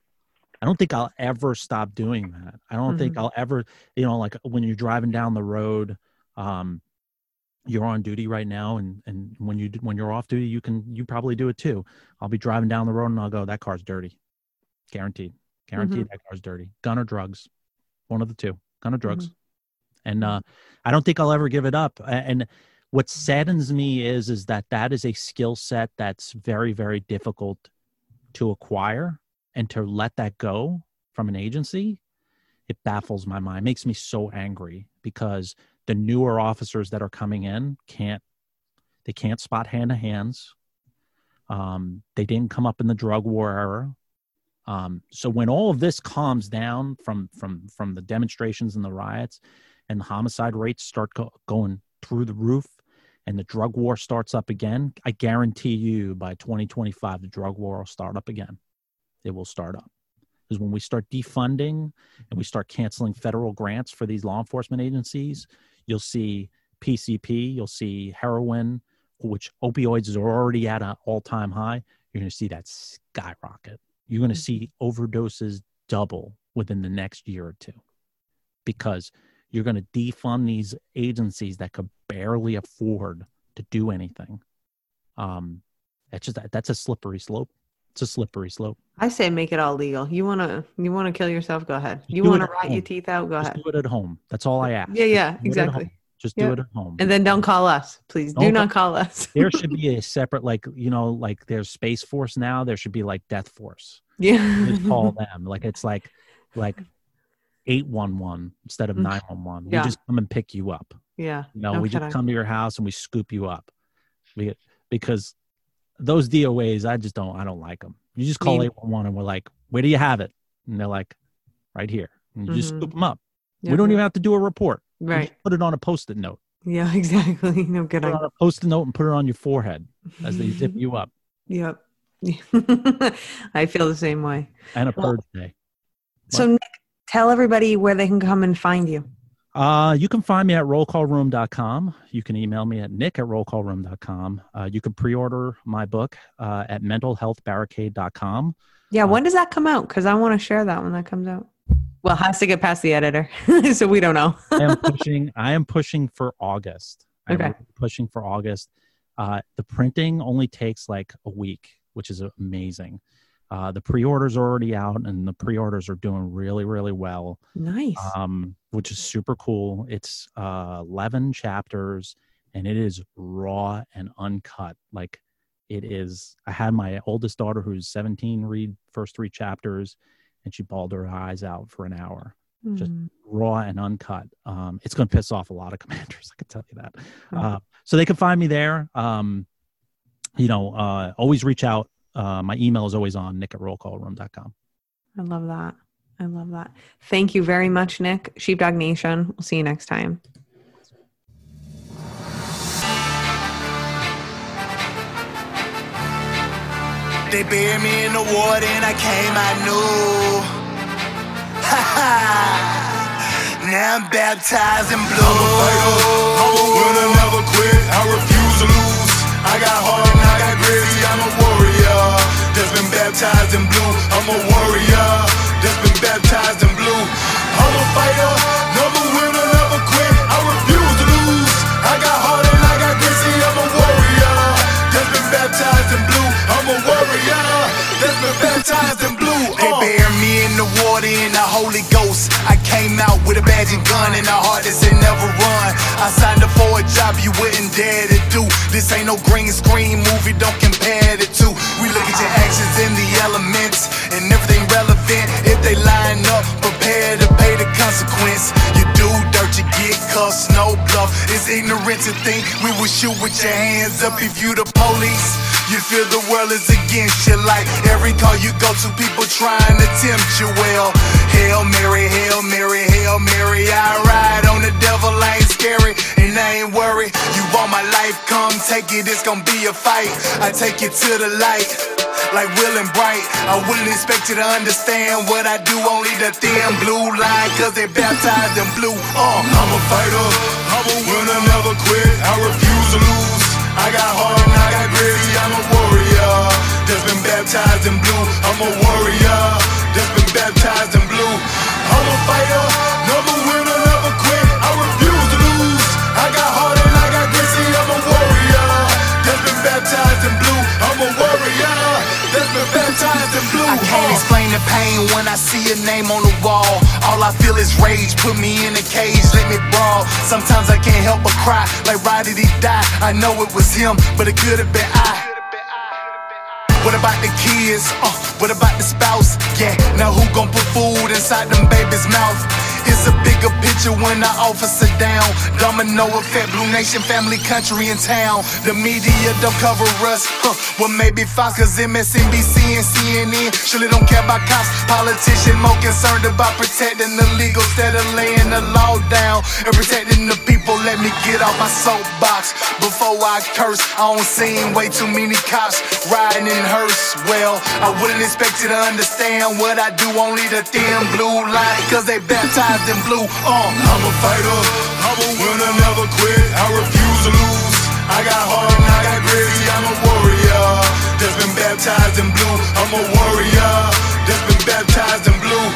D: I don't think I'll ever stop doing that. I don't think I'll ever, you know, like when you're driving down the road, um, you're on duty right now, and and when you when you're off duty, you can you probably do it too. I'll be driving down the road and I'll go, that car's dirty, guaranteed, guaranteed that car's dirty. Gun or drugs, one of the two, gun or drugs. And uh, I don't think I'll ever give it up. And what saddens me is is that that is a skill set that's very very difficult to acquire and to let that go from an agency it baffles my mind. Makes me so angry because the newer officers that are coming in can't they can't spot hand to hands. Um, they didn't come up in the drug war era. Um, so when all of this calms down from from from the demonstrations and the riots and the homicide rates start go- going through the roof and the drug war starts up again i guarantee you by 2025 the drug war will start up again. It will start up. Because when we start defunding and we start canceling federal grants for these law enforcement agencies you'll see pcp you'll see heroin which opioids are already at an all-time high. You're going to see that skyrocket. You're going to mm. see overdoses double within the next year or two because you're going to defund these agencies that could barely afford to do anything um that's just that's a slippery slope it's a slippery slope
C: I say make it all legal. You wanna you wanna kill yourself? Go ahead. You wanna rot your teeth out? Go
D: just
C: ahead.
D: do it at home that's all i ask
C: Yeah, yeah,
D: Just do home.
C: exactly.
D: just do it at home
C: And then don't call us, please. Do
D: Don't
C: not
D: call-
C: call us.
D: there should be a separate like you know like there's space force now there should be like death force
C: yeah.
D: just call them like it's like like 811 instead of
C: Mm.
D: 911 we just come and pick you up
C: yeah.
D: you know
C: No
D: we
C: kidding.
D: just come to your house and we scoop you up we, because those DOAs i just don't i don't like them you just call
C: Me-
D: 811 and we're like where do you have it and they're like right here and you just
C: Mhm.
D: scoop them up
C: Yeah.
D: we don't even have to do a report
C: Right.
D: put it on a post-it note
C: Yeah, exactly. No
D: put it on a post-it note and put it on your forehead as they zip you up
C: Yep. I feel the same way.
D: and a
C: Well-
D: purge day
C: So Nick, tell everybody where they can come and find you.
D: Uh, you can find me at rollcallroom.com. You can email me at nick at rollcallroom.com. Uh, you can pre-order my book uh, at mentalhealthbarricade.com.
C: Yeah,
D: Uh,
C: when does that come out? Because I want to share that when that comes out. Well, it has to get past the editor, so we don't know.
D: I am pushing. I am pushing for August. I'm
C: Okay.
D: really pushing for August. Uh, the printing only takes like a week, which is amazing. Uh, the pre-orders are already out, and the pre-orders are doing really, really well.
C: nice.
D: um, which is super cool. It's uh, 11 chapters and it is raw and uncut. Like it is. I had my oldest daughter, who's 17, read first three chapters and she bawled her eyes out for an hour. just-
C: Mm.
D: Raw and uncut. Um, it's going to piss off a lot of commanders. I can tell you that.
C: Mm.
D: Uh, so they can find me there. Um, you know, uh, always reach out. Uh, my email is always on nick at rollcallroom.com.
C: I love that. I love that. Thank you very much, Nick. Sheepdog Nation. We'll see you next time.
A: They buried me in the water and I came out new. Ha ha. Now I'm baptized in blue.
B: I'm a fighter, I'm a winner, never quit. I refuse to lose. I got heart baptized in blue. I'm a warrior that's been baptized in blue. I'm a fighter, baptized in blue.
A: They
B: Uh.
A: buried me in the water in the Holy Ghost. I came out with a badge and gun and a heart that said never run. I signed up for a job you wouldn't dare to do. This ain't no green screen movie, don't compare the two. We look at your actions in the elements and everything relevant. If they line up, prepare to pay the consequence. You do dirt, you get cussed, no bluff. It's ignorant to think we will shoot with your hands up if you the police. You feel the world is against you like every call you go to, people trying to tempt you. Well, Hail Mary, Hail Mary, Hail Mary. I ride on the devil, I ain't scary and I ain't worried. You want my life, come take it, it's gonna be a fight. I take it to the light. Like Will and Bright, I wouldn't expect you to understand what I do. Only the thin blue line, cause they baptized in blue. Uh,
B: I'm a fighter, I'm a winner, never quit. I refuse to lose. I got heart and I got gritty. I'm a warrior that's been baptized in blue. I'm a warrior that's been baptized in blue. I'm a fighter, never winner, never quit. I refuse to lose. I got heart and I got gritty. I'm a warrior that's been baptized in blue. I'm a warrior that's been baptized in blue.
A: I can't explain the pain when I see a name on the wall. All I feel is rage. Put me in a cage, let Sometimes I can't help but cry. Like, why did he die? I know it was him, but it could have been I. What about the kids? Uh, what about the spouse? Yeah, now who gon' put food inside them babies' mouth? It's a bigger picture when the officer down. Domino effect, Blue Nation, family, country, and town. The media don't cover us. Huh. Well, maybe Fox, cause MSNBC and CNN surely don't care about cops. Politician more concerned about protecting the legal instead of laying the law down and protecting the people. Let me get off my soapbox before I curse. I don't seen way too many cops riding in hearse. Well, I wouldn't expect you to understand what I do. Only the thin blue line, cause they baptized in blue. Uh.
B: I'm a fighter, I'm a winner, never quit. I refuse to lose. I got heart and I got gritty. I'm a warrior that's been baptized in blue. I'm a warrior that's been baptized in blue.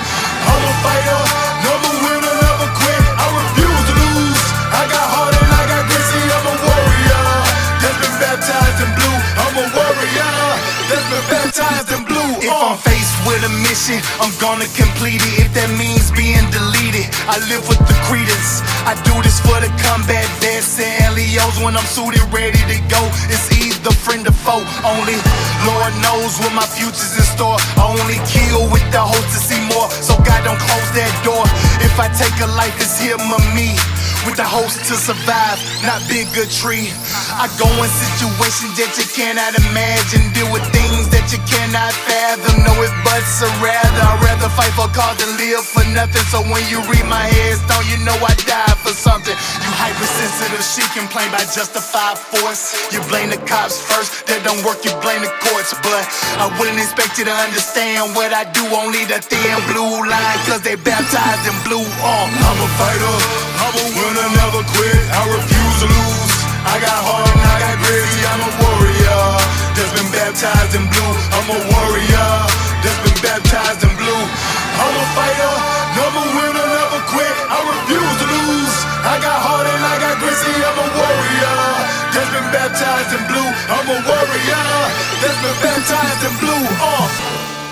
B: I'm a fighter, never winner, never quit. I refuse to lose. I got heart and I got gritty. I'm a warrior that's been baptized in blue. I'm a warrior that's been baptized in blue.
A: If. I'm faced with a mission, I'm gonna complete it. If that means being deleted, I live with the credence. I do this for the combat vets and LEOs when I'm suited, ready to go. It's either friend or foe. Only Lord knows what my future's in store. I only kill with the hope to see more. So God don't close that door. If I take a life, it's him or me. With the hopes to survive, not big a tree. I go in situations that you cannot imagine. Deal with things that you cannot fathom. Know it, but rather. I'd rather fight for cause than live for nothing. So when you read my headstone, you know I died for something. You hypersensitive, she complain by justified force. You blame the cops first, that don't work, you blame the courts. But I wouldn't expect you to understand what I do. Only the thin blue line, cause they baptized in blue. Uh.
B: I'm a fighter, I'm a winner, never quit. I refuse to lose. I got heart and I got gritty. I'm a warrior that's been baptized in blue. I'm a warrior that's been baptized in blue. I'm a fighter, never winner, never quit. I refuse to lose. I got heart and I got gritty. I'm a warrior that's been baptized in blue. I'm a warrior that's been baptized in blue. Uh.